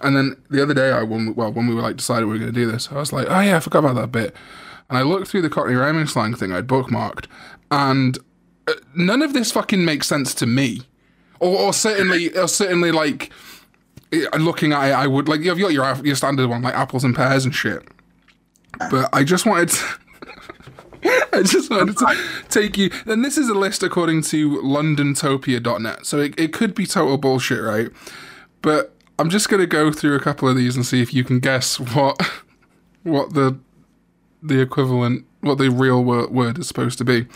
And then the other day, I when we, well when we were like decided we were going to do this, I was like, oh yeah, I forgot about that bit. And I looked through the Cockney rhyming slang thing I'd bookmarked, and none of this fucking makes sense to me, or, or certainly, or certainly like eh, looking at it, I would like you've got your your standard one like apples and pears and shit. But I just wanted. To, I just wanted to take you. And this is a list according to LondonTopia.net. So it, it could be total bullshit, right? But I'm just going to go through a couple of these and see if you can guess what what the the equivalent, what the real word, word is supposed to be.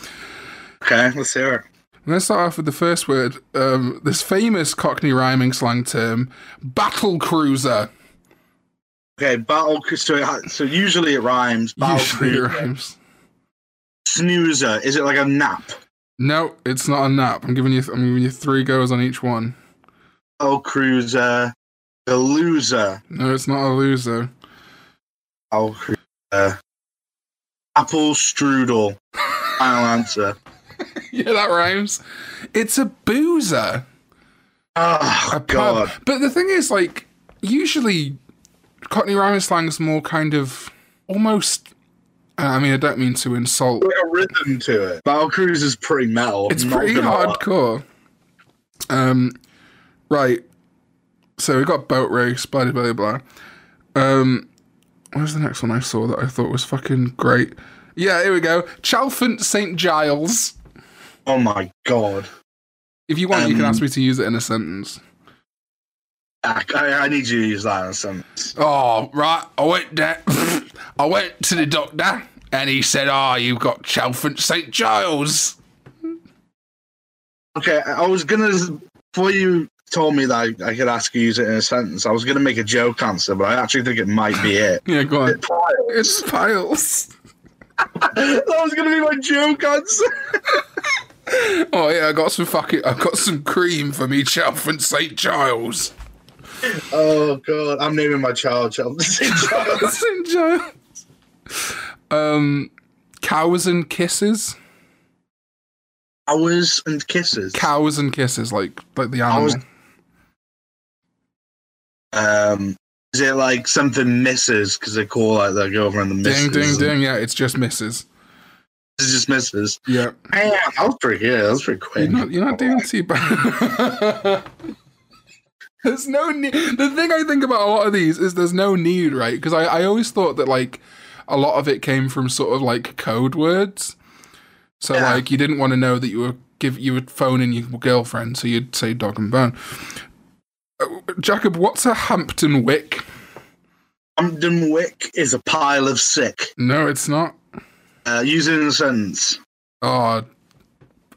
Okay, let's hear it. Let's start off with the first word. Um, this famous Cockney rhyming slang term, battle cruiser. Okay, battle. So, it so usually it rhymes. Battle Usually it cruiser. rhymes. Snoozer. Is it like a nap? No, it's not a nap. I'm giving you. I'm giving you three goes on each one. Battle cruiser. The loser. No, it's not a loser. Battle cruiser. Apple strudel. Final answer. yeah, that rhymes. It's a boozer. Oh A God. pub. But the thing is, like, usually Cockney rhyming slang is more kind of almost. uh, I mean, I don't mean to insult. Like a rhythm to it. Battle Cruise is pretty metal. It's pretty hardcore. Um, right. So we got boat race, blah blah blah blah. Um, where's the next one I saw that I thought was fucking great? Yeah, here we go. Chalfont St Giles. Oh my God. If you want, you can Um, ask me to use it in a sentence. I, I, need you to use that in a sentence. Oh, right. I went there. I went to the doctor and he said, Oh, you've got Chalfont St. Giles. Okay, I was gonna before you told me that I, I could ask you to use it in a sentence. I was gonna make a joke answer, but I actually think it might be it. Yeah, go on. Piles. It's piles. that was gonna be my joke answer. Oh, yeah, I got some fucking, I got some cream for me, child from St. Giles. Oh god, I'm naming my child Chelsea. St. Giles. Um, cows and kisses. Hours and kisses. Cows and kisses, like like the Cows- animal. Um, is it like something misses because they call like their girlfriend the misses? Ding, ding, ding. Yeah, it's just misses. Just misses. Yeah. Man, that was pretty good. That was pretty You're quick. not, you're not doing too bad. there's no need. The thing I think about a lot of these is there's no need, right? Because I, I always thought that like a lot of it came from sort of like code words. So Yeah. like you didn't want to know that you were give you would phone in your girlfriend, so you'd say dog and bone. Uh, Jacob, what's a Hampton Wick? Hampton Wick is a pile of sick. No, it's not. Uh, use it in a sentence. Oh,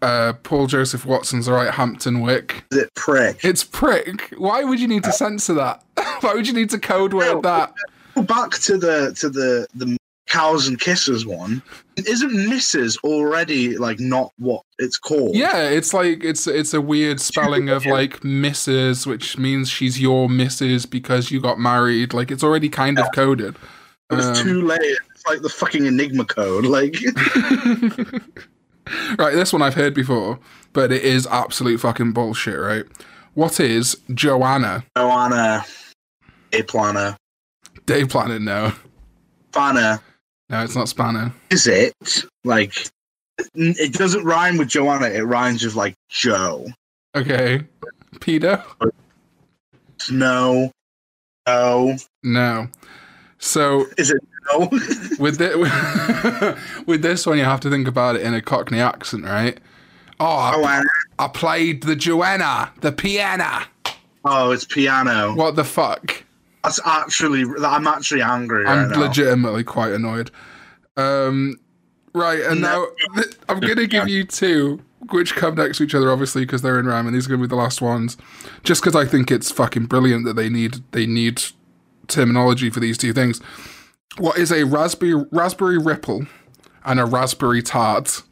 uh, Paul Joseph Watson's right. Hampton Wick. Is it prick? It's prick. Why would you need to censor that? Why would you need to code word that? Back to the to the the cows and kisses one. Isn't Mrs. already like not what it's called? Yeah, it's like it's it's a weird spelling of like Mrs., which means she's your Mrs. because you got married. Like it's already kind of coded. it was Um, too late. It's like the fucking Enigma code. Like right, this one I've heard before, but it is absolute fucking bullshit. Right? What is Joanna? Joanna, a planner, Day planner, No, Fanner. no, it's not Spanner. Is it like? It doesn't rhyme with Joanna. It rhymes with like Joe. Okay, Peter? No. No. No. So Is it no? with the, with this one, you have to think about it in a Cockney accent, right? Oh, I, I played the Joanna, the piano. Oh, it's piano. What the fuck? That's actually. I'm actually angry. I'm right now. legitimately quite annoyed. Um, right, and No. now I'm going to give you two, which come next to each other, obviously, because they're in rhyme, and these are going to be the last ones. Just because I think it's fucking brilliant that they need they need terminology for these two things. What is a raspberry raspberry ripple and a raspberry tart?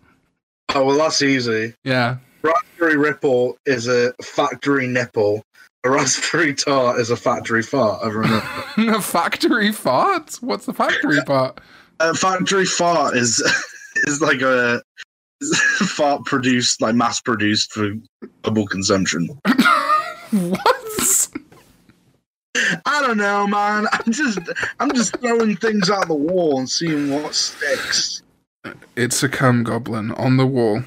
Oh well, that's easy. Yeah, Raspberry Ripple is a factory nipple. A raspberry tart is a factory fart. Remember. a factory fart. What's the factory part? a factory fart is is like a fart produced, like mass produced for global consumption. what? I don't know, man. I'm just I'm just throwing things out the wall and seeing what sticks. It's a cum goblin on the wall.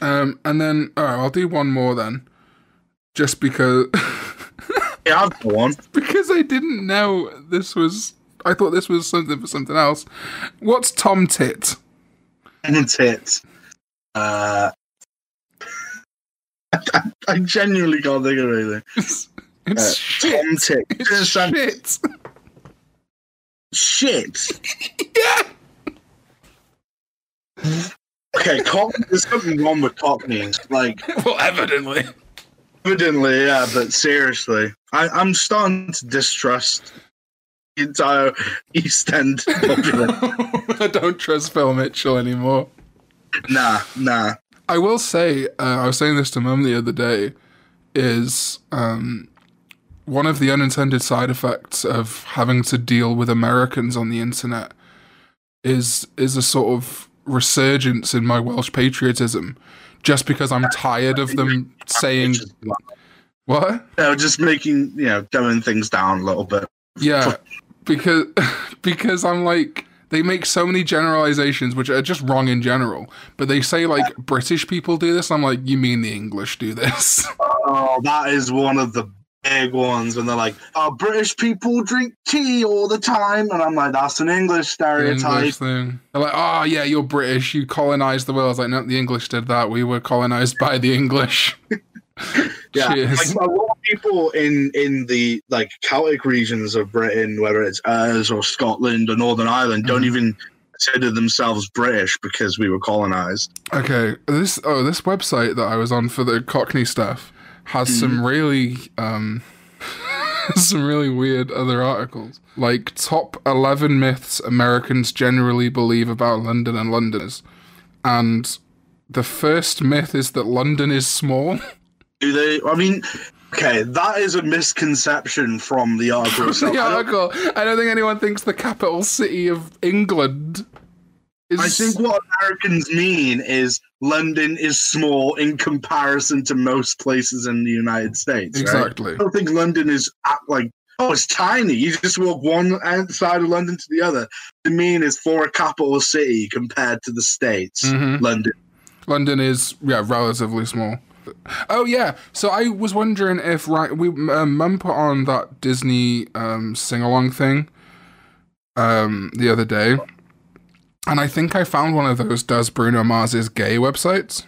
Um, and then oh, I'll do one more then, just because Yeah, I've one. because I didn't know this was. I thought this was something for something else. What's Tom Tit? And it. Uh, I, I genuinely can't think of anything. It's, Uh, shit. Tom. It's shit. Shit. yeah. Okay, Cockney, there's something wrong with Cockneys. Like, Well, evidently. evidently, yeah, but seriously, I, I'm starting to distrust the entire East End. I don't trust Phil Mitchell anymore. nah, nah. I will say, uh, I was saying this to Mum the other day, is um, one of the unintended side effects of having to deal with Americans on the internet is is a sort of resurgence in my Welsh patriotism, just because I'm tired of them saying what. No, just making, you know, dumbing things down a little bit. Yeah, because because I'm like they make so many generalizations which are just wrong in general. But they say like British people do this. I'm like, you mean the English do this? Oh, that is one of the big ones. And they're like, oh, British people drink tea all the time. And I'm like, that's an English stereotype. English thing. They're like, oh yeah, you're British. You colonized the world. I was like, no, the English did that. We were colonized by the English. Yeah, Cheers. like a lot of people in in the like Celtic regions of Britain, whether it's Ayers or Scotland or Northern Ireland, don't Mhm. even consider themselves British because we were colonized. Okay, this oh this website that I was on for the Cockney stuff has some really um some really weird other articles. Like top 11 myths Americans generally believe about London and Londoners. And the first myth is that London is small. Do they? I mean, okay, that is a misconception from the article. the I, don't- article. I don't think anyone thinks the capital city of England I think what Americans mean is London is small in comparison to most places in the United States. right? exactly. I don't think London is at, like oh it's tiny. You just walk one end side of London to the other. The mean is for a capital city compared to the states. Mhm. London. London is yeah relatively small. Oh yeah, so I was wondering if right we uh, mum put on that Disney um, sing along thing um, the other day, and I think I found one of those does Bruno Mars's gay websites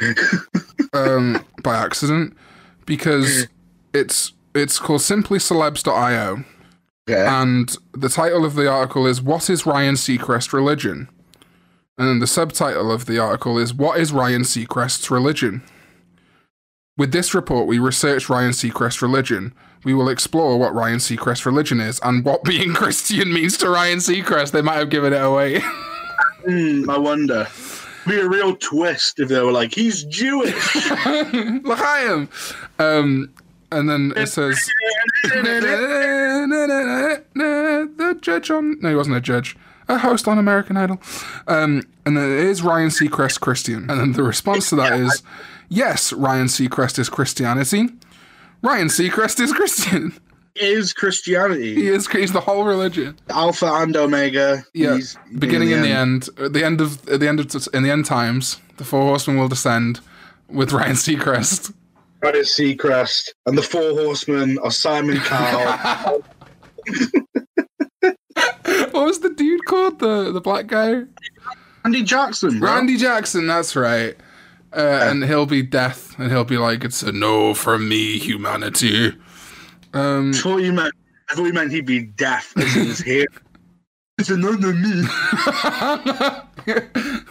um, by accident because it's it's called simplycelebs.io Okay. and the title of the article is What is Ryan Seacrest Religion? And then the subtitle of the article is What is Ryan Seacrest's Religion? With this report, we researched Ryan Seacrest's religion. We will explore what Ryan Seacrest's religion is and what being Christian means to Ryan Seacrest. They might have given it away. Hmm, I wonder. Be a real twist if they were like, he's Jewish. L'chaim! Um, and then it says the judge on no he wasn't a judge a host on American Idol um, and then it is Ryan Seacrest Christian and then the response to that is yes Ryan Seacrest is Christianity Ryan Seacrest is Christian is Christianity. he is he's the whole religion Alpha and Omega. Yeah, He's beginning in the end at uh, the end of uh, the end of in the end times the four horsemen will descend with Ryan Seacrest Right is Seacrest. And the four horsemen are Simon Cowell. what was the dude called the the black guy Andy Jackson, bro. Randy Jackson, that's right. Uh, and he'll be death, and he'll be like, "It's a no from me, humanity." Um, I thought you meant. I thought you meant he'd be deaf as his hair. It's a no no me.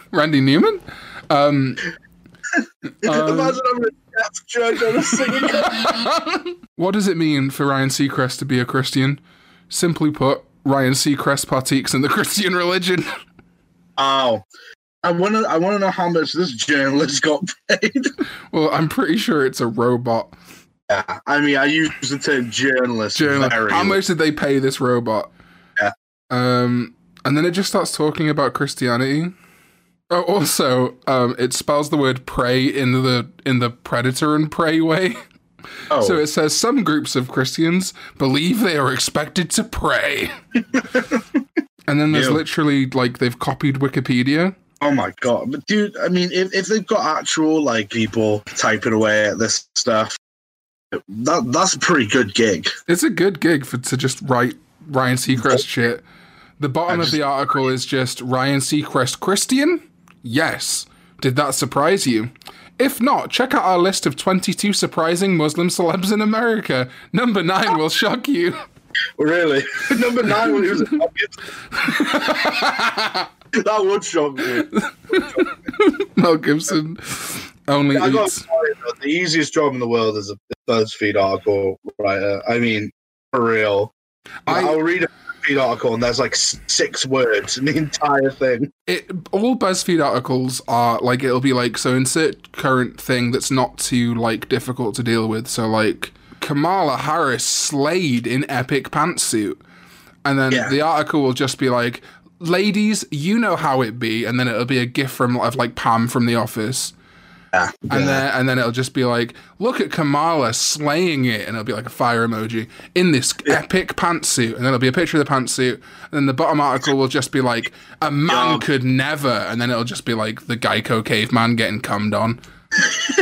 Randy Newman. Um, Imagine having a deaf judge on a singing. what does it mean for Ryan Seacrest to be a Christian? Simply put, Ryan Seacrest partakes in the Christian religion. Oh, I want to. I want to know how much this journalist got paid. well, I'm pretty sure it's a robot. Yeah, I mean, I use the term journalist. Journal- very How much did they pay this robot? Yeah. Um, and then it just starts talking about Christianity. Oh, also, um, it spells the word "prey" in the in the predator and prey way. Oh, So it says some groups of Christians believe they are expected to pray. and then there's Ew. literally like they've copied Wikipedia. Oh my god, but dude, I mean, if, if they've got actual like people typing away at this stuff, that that's a pretty good gig. It's a good gig for to just write Ryan Seacrest oh. shit. The bottom I of the article is just Ryan Seacrest Christian? Yes. Did that surprise you? If not, check out our list of 22 surprising Muslim celebs in America. Number 9 will shock you. Really, number nine was. that would shock me. Mel Gibson only I got eats. the easiest job in the world is a BuzzFeed article writer. I mean, for real. I- I'll read a BuzzFeed article and there's like six words in the entire thing. it all BuzzFeed articles are like it'll be like so insert current thing that's not too like difficult to deal with. So like Kamala Harris slayed in epic pantsuit, and then Yeah. the article will just be like, "Ladies, you know how it be," and then it'll be a gif from of like Pam from The Office. Yeah. And then and then it'll just be like, look at Kamala slaying it, and it'll be like a fire emoji in this epic pantsuit, and then it'll be a picture of the pantsuit, and then the bottom article will just be like, a man Yeah. could never, and then it'll just be like the Geico caveman getting cummed on.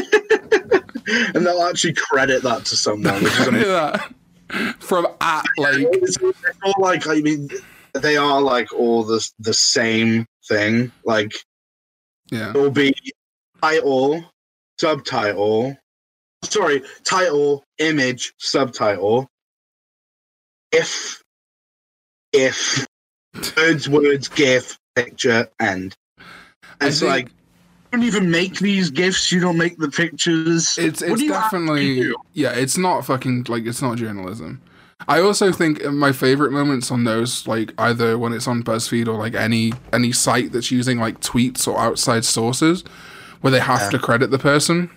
and they'll actually credit that to someone, which is amazing. from at like it's, it's all like I mean, they are like all the the same thing. Like yeah it will be title, subtitle. Sorry, title, image, subtitle. If, if, words, words, gif, picture, end. I It's think like you don't even make these gifs. You don't make the pictures. it's it's do you actually definitely yeah it's not fucking like it's not journalism. I also think my favorite moments on those, like either when it's on BuzzFeed or like any any site that's using like tweets or outside sources, where they have Yeah. to credit the person,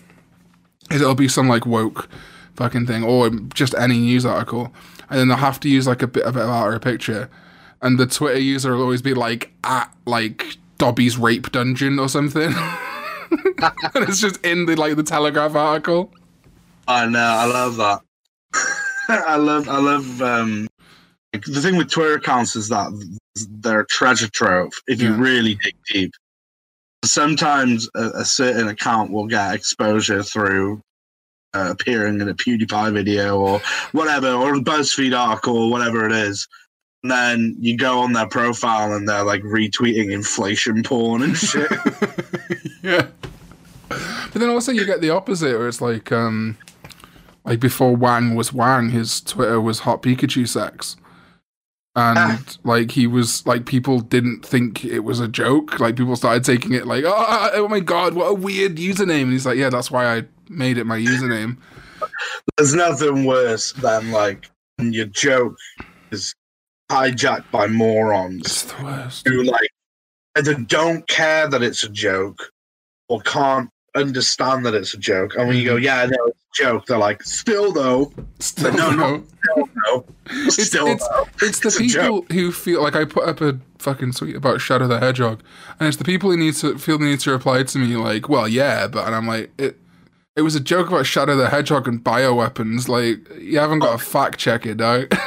is it'll be some like woke fucking thing or just any news article, and then they'll have to use like a bit of it or a picture, and the Twitter user will always be like at like Dobby's rape dungeon or something, and it's just in the like the Telegraph article. I know. I love that. I love. I love. Um, like, the thing with Twitter accounts is that they're a treasure trove. If you Yeah. really dig deep, sometimes a, a certain account will get exposure through uh, appearing in a PewDiePie video or whatever, or a BuzzFeed article or whatever it is. And then you go on their profile and they're like retweeting inflation porn and shit. yeah. But then also you get the opposite where it's like um like before Wang was Wang, his Twitter was hot Pikachu sex. And Ah. like he was like people didn't think it was a joke. Like people started taking it like, oh, oh my god, what a weird username. And he's like, Yeah, that's why I made it my username. There's nothing worse than like when your joke is hijacked by morons It's the worst. who like either don't care that it's a joke or can't understand that it's a joke. And when you go, Mm-hmm. yeah, no, it's a joke, they're like, still though, Still no, no. no. still though, It's, still it's, though. it's the It's a people who feel like I put up a fucking tweet about Shadow the Hedgehog, and it's the people who need to feel the need to reply to me like, "Well, yeah," but and I'm like, it. It was a joke about Shadow the Hedgehog and bioweapons. Like, you haven't got to fact check it out.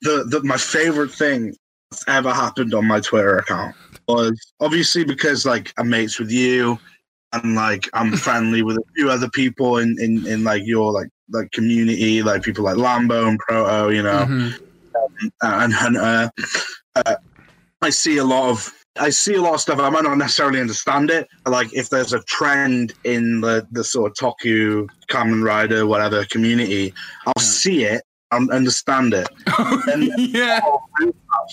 The, the my favorite thing that's ever happened on my Twitter account was obviously because like I'm mates with you and like I'm friendly with a few other people in, in, in like your like like community, like people like Lambo and Proto, you know. Mhm. and Hunter. Uh, I see a lot of I see a lot of stuff. I might not necessarily understand it. Like if there's a trend in the the sort of Toku, Kamen Rider, whatever community, I'll see it and understand it. And yeah.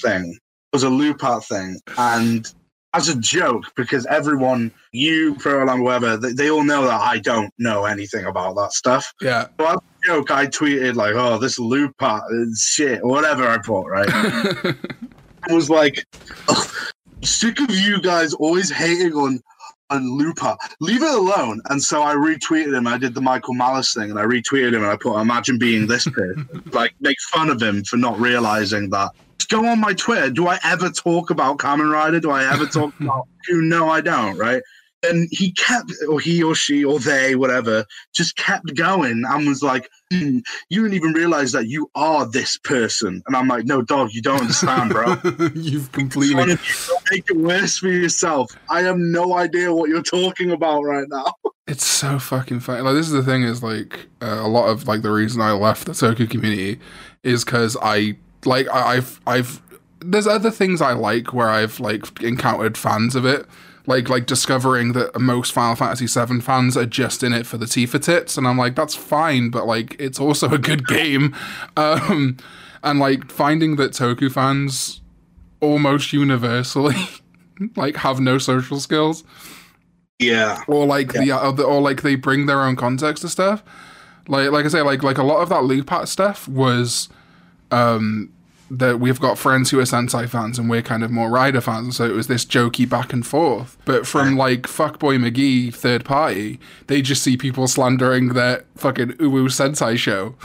thing it was a Lupat thing, and as a joke because everyone, you, Prolam, whoever, they, they all know that I don't know anything about that stuff. Yeah. So as a joke, I tweeted like, "Oh, this Lupat is uh, shit," whatever I put. Right. I was like, "Ugh, sick of you guys always hating on on Lupa. Leave it alone. And so I retweeted him. I did the Michael Malice thing and I retweeted him and I put, imagine being this person. like, make fun of him for not realizing that. Go on my Twitter. Do I ever talk about Kamen Rider? Do I ever talk about you? No, I don't, right? And he kept, or he or she or they, whatever, just kept going and was like, "Hmm, you didn't even realize that you are this person. And I'm like, no, dog, you don't understand, bro. You've completely. to make it worse for yourself. I have no idea what you're talking about right now. It's so fucking funny. Like this is the thing is like uh, a lot of like the reason I left the Toku community is because I like I, I've I've there's other things I like where I've like encountered fans of it. Like like discovering that most Final Fantasy VII fans are just in it for the Tifa tits, and I'm like that's fine, but like it's also a good game. Um, and like finding that Toku fans almost universally like have no social skills Yeah. or like the or like they bring their own context to stuff like like i say like like a lot of that Lupat stuff was um that we've got friends who are Sentai fans and we're kind of more Rider fans, so it was this jokey back and forth. But from like Fuckboy McGee, third party, they just see people slandering their fucking Uwu Sentai show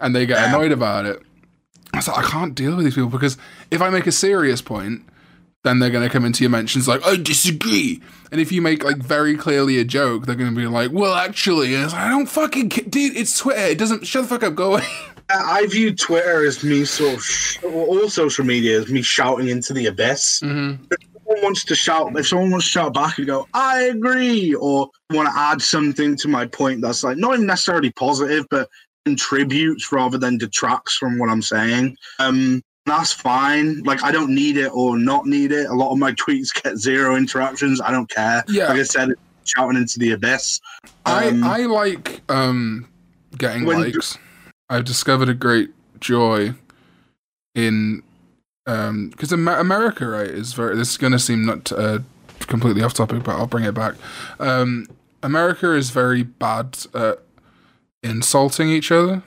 and they get annoyed about it. I was like, I can't deal with these people because if I make a serious point, then they're going to come into your mentions like, I disagree. And if you make like very clearly a joke, they're going to be like, well, actually, and it's like, I don't fucking, ca- dude, it's Twitter. It doesn't, shut the fuck up, go away. I view Twitter as me sort of, sh- all social media as me shouting into the abyss. Mm-hmm. If someone wants to shout, if someone wants to shout back and go, I agree, or want to add something to my point that's like not even necessarily positive, but contributes rather than detracts from what I'm saying. Um, that's fine. Like I don't need it or not need it. A lot of my tweets get zero interactions. I don't care. Yeah. Like I said, shouting into the abyss. Um, I, I like um, getting likes. I've discovered a great joy in because Amer- America, right, is very. This is going to seem not uh, completely off topic, but I'll bring it back. Um, America is very bad at insulting each other.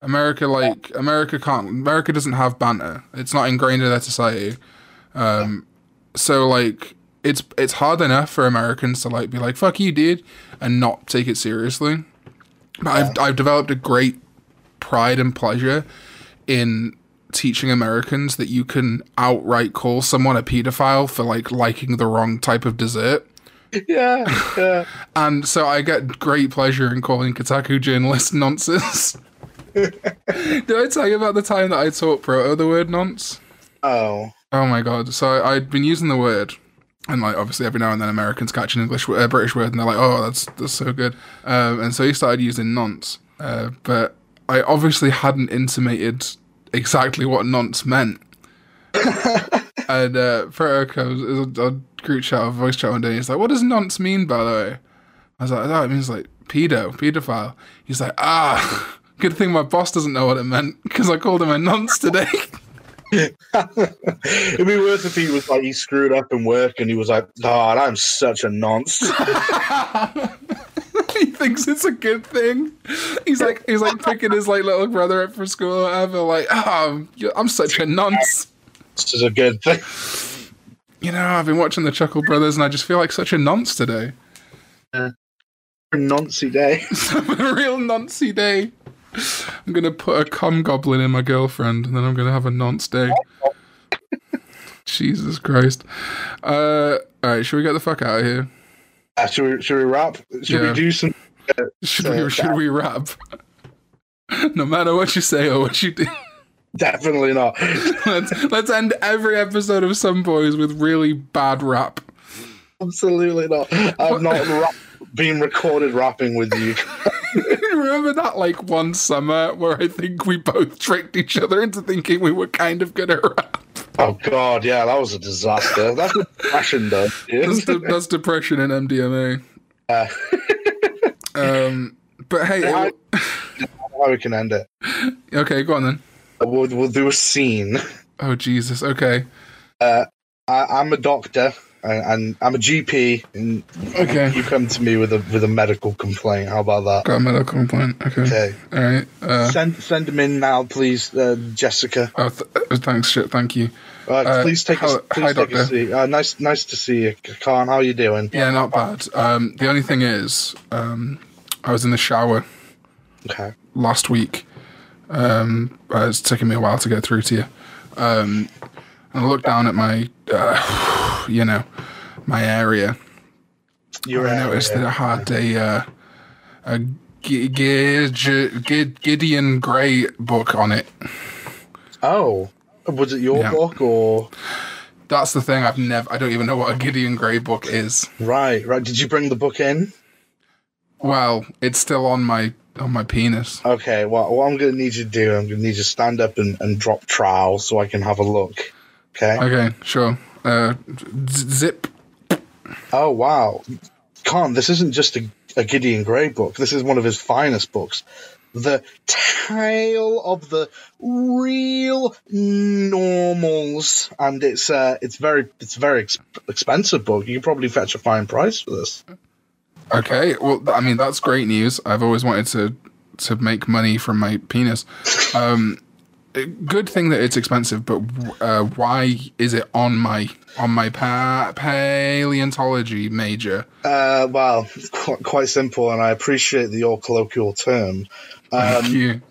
America, like America, can't. America doesn't have banter. It's not ingrained in their society. Um, so like it's it's hard enough for Americans to like be like fuck you, dude, and not take it seriously. But I've I've developed a great pride and pleasure in teaching Americans that you can outright call someone a pedophile for like liking the wrong type of dessert. yeah, yeah. And so I get great pleasure in calling Kotaku journalists nonsense. Did I tell you about the time that I taught Proto the word nonce? Oh, Oh my god! So I'd been using the word, and like obviously every now and then Americans catch an English, uh, British word, and they're like, "Oh, that's that's so good." Um, and so he started using nonce, uh, but I obviously hadn't intimated exactly what nonce meant. and uh, Proto comes is a, a group chat, a voice chat one day. He's like, "What does nonce mean, by the way?" I was like, "Oh, it means like pedo, pedophile." He's like, "Ah." Good thing my boss doesn't know what it meant because I called him a nonce today. It'd be worse if he was like he screwed up in work and he was like, God, I'm such a nonce. He thinks it's a good thing. He's like he's like picking his like little brother up for school or whatever. Like, oh, I'm such a nonce. this is a good thing. You know, I've been watching the Chuckle Brothers and I just feel like such a nonce today. A Noncy day. A real noncy day. I'm gonna put a cum goblin in my girlfriend and then I'm gonna have a nonce day. Jesus Christ. Uh, all right, should we get the fuck out of here? Uh, should we should we wrap? Should Yeah. we do some? Should Uh, we? Should we rap? no matter what you say or what you do. Definitely not. let's let's end every episode of Some Boys with really bad rap. Absolutely not. I've not been recorded rapping with you. Remember that like one summer where I think we both tricked each other into thinking we were kind of good at rap. Oh God, yeah, that was a disaster. That's depression, though. That's, de- that's depression and MDMA. Uh, Um, but hey, I- it- how we can end it? okay, go on then. We'll, we'll do a scene. Oh Jesus. Okay. Uh, I, I'm a doctor and, and I'm a GP, and Okay. you come to me with a with a medical complaint. How about that? Got a medical complaint. Okay. Okay, All right. Uh, send send them in now, please, uh, Jessica. oh, th- uh, thanks. Shit. Thank you. Uh, please take a please hi, take a doctor. seat. Uh, nice nice to see you, Khan. How you doing? Yeah, not bad. Um, the only thing is, um, I was in the shower Okay. last week. Um, uh, it's taken me a while to get through to you. Um, and I looked down at my, uh, you know, my area. You're I noticed that I had a uh, a G- G- G- Gideon Gray book on it. Oh, was it your Yeah. book or That's the thing. I've never. I don't even know what a Gideon Gray book is. right? Right. Did you bring the book in? Well, it's still on my on my penis. Okay. Well, what I'm going to need you to do, I'm going to need you to stand up and, and drop trowel so I can have a look. Okay. Okay, sure. Uh, zip. Oh wow, Khan, this isn't just a, a Gideon Gray book. This is one of his finest books. The Tale of the Real Normals, and it's uh, it's very it's a very ex- expensive book. You can probably fetch a fine price for this. Okay, well, I mean that's great news. I've always wanted to to make money from my penis. Um, good thing that it's expensive, but uh, why is it on my on my pa- paleontology major? Uh, well, it's quite, quite simple, and I appreciate the your colloquial term. Thank you.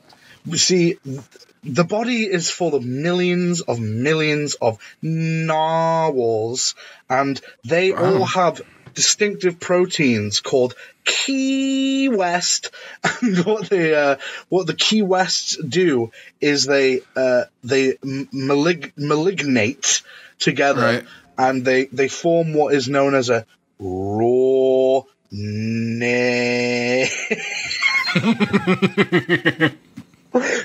You see, the body is full of millions of millions of narwhals, and they all have distinctive proteins called Key West. And what they, uh, what the Key Wests do is they, uh, they malig- malignate together, Right. and they they form what is known as a raw. Ne-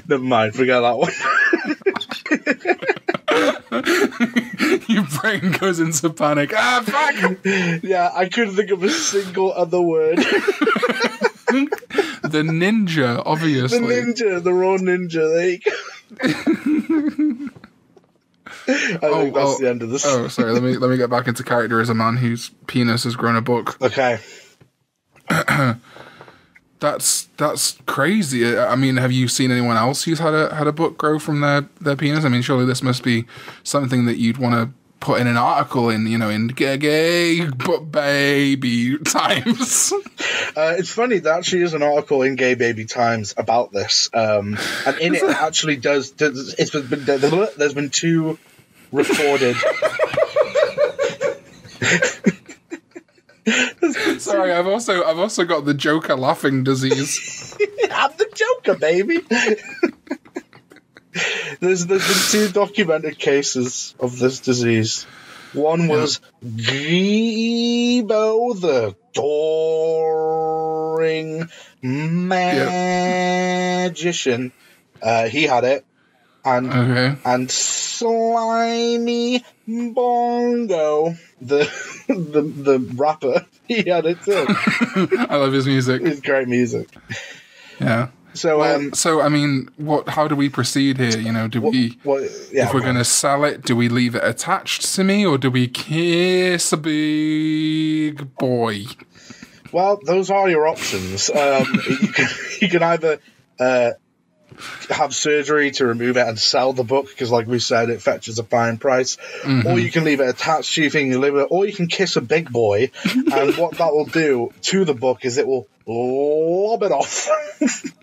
Never mind, forget that one. Your brain goes into panic. Ah, fuck! yeah, I couldn't think of a single other word. the ninja, obviously. the ninja, the raw ninja. There you go. I think that's the end of this. Oh, sorry. Let me let me get back into character as a man whose penis has grown a book. Okay. That's that's crazy. I I mean, have you seen anyone else who's had a had a book grow from their their penis? I mean, surely this must be something that you'd want to put in an article in, you know, in gay, gay but baby times. Uh, it's funny, there actually is an article in Gay Baby Times about this. Um, and in it, it actually does, does it's been, there's been two recorded. Sorry, I've also I've also got the Joker laughing disease. I'm the Joker, baby. There's there's been two documented cases of this disease. One was Grebo the Doring Magician. Uh, he had it. And Okay. and Slimy Bongo, the the the rapper, he had it too. I love his music. it's great music. Yeah. So um, So I mean, what? How do we proceed here? You know, do we? well, yeah, if we're going to sell it, do we leave it attached to me or do we kiss a big boy? Well, those are your options. Um, you, can, you can either uh, have surgery to remove it and sell the book because, like we said, it fetches a fine price, or you can leave it attached to you, think you leave it, or you can kiss a big boy, and what that will do to the book is it will lob it off.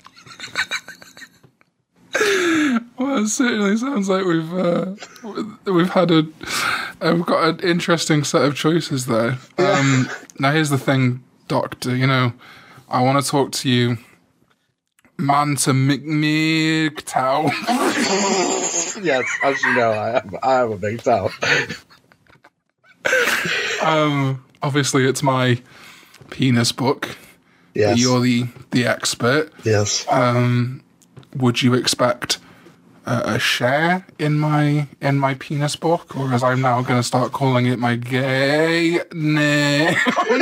Well, it certainly sounds like we've uh, we've had a uh, we've got an interesting set of choices there. Um, now, here's the thing, Doctor. You know, I want to talk to you, man to McMigtow. yes, as you know, I am, I am a big fan. um, obviously, it's my penis book. Yes, You're the the expert. yes. Um, would you expect a, a share in my in my penis book, or as I'm now going to start calling it my gay name. oh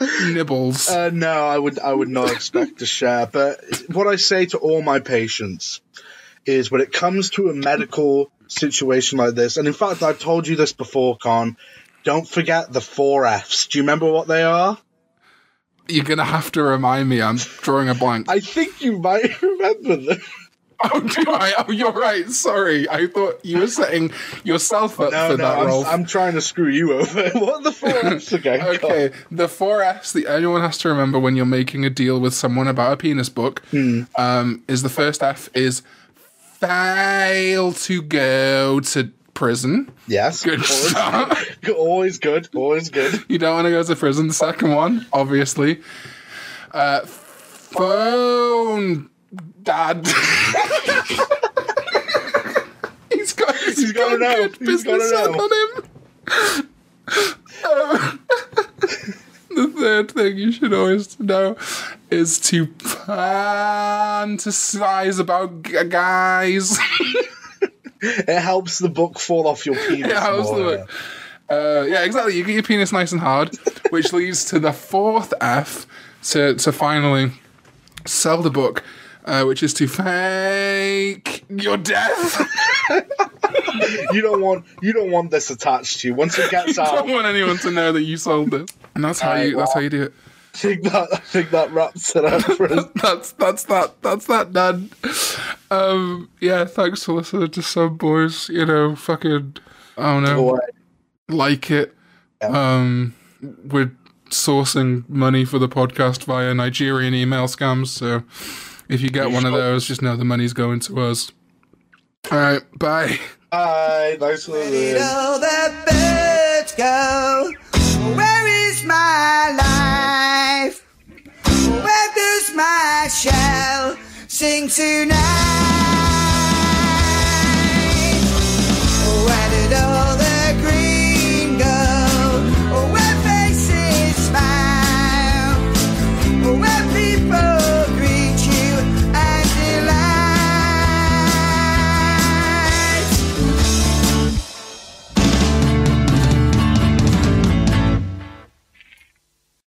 no, nibbles. Uh, no, I would I would not expect to share. But what I say to all my patients is when it comes to a medical situation like this, and in fact I've told you this before, Con, don't forget the four Fs. Do you remember what they are? You're gonna have to remind me. I'm drawing a blank. I think you might remember them. Oh, do I? Oh, you're right. Sorry, I thought you were setting yourself up No, for no, that I'm, role. I'm trying to screw you over. what are the four Fs again? Okay, the four F's that anyone has to remember when you're making a deal with someone about a penis book Hmm. um, is the first F is fail to go to prison. Yes. Good always, start. always good. Always good. You don't want to go to prison. The second one, obviously, uh, phone dad. he's got he's, He's got know. good He's business on him. Um, the third thing you should always know is to fantasize about g- guys. It helps the book fall off your penis. Yeah, how's the more. book? Uh, yeah, exactly. You get your penis nice and hard, which leads to the fourth F to to finally sell the book, uh, which is to fake your death. You don't want you don't want this attached to you. Once it gets I out, don't want anyone to know that you sold this, and that's how Alright, you that's how you do it. I think that I think that wraps it up for us. That's that's that that's that done. Um, yeah, thanks for listening to some boys. You know, fucking I don't know. Boy. like it. Um, we're sourcing money for the podcast via Nigerian email scams. So if you get one of those, just know the money's going to us. All right, bye. Bye. Nice Where one. all the birds go? Where is my life? my shell, sing tonight. Where did all the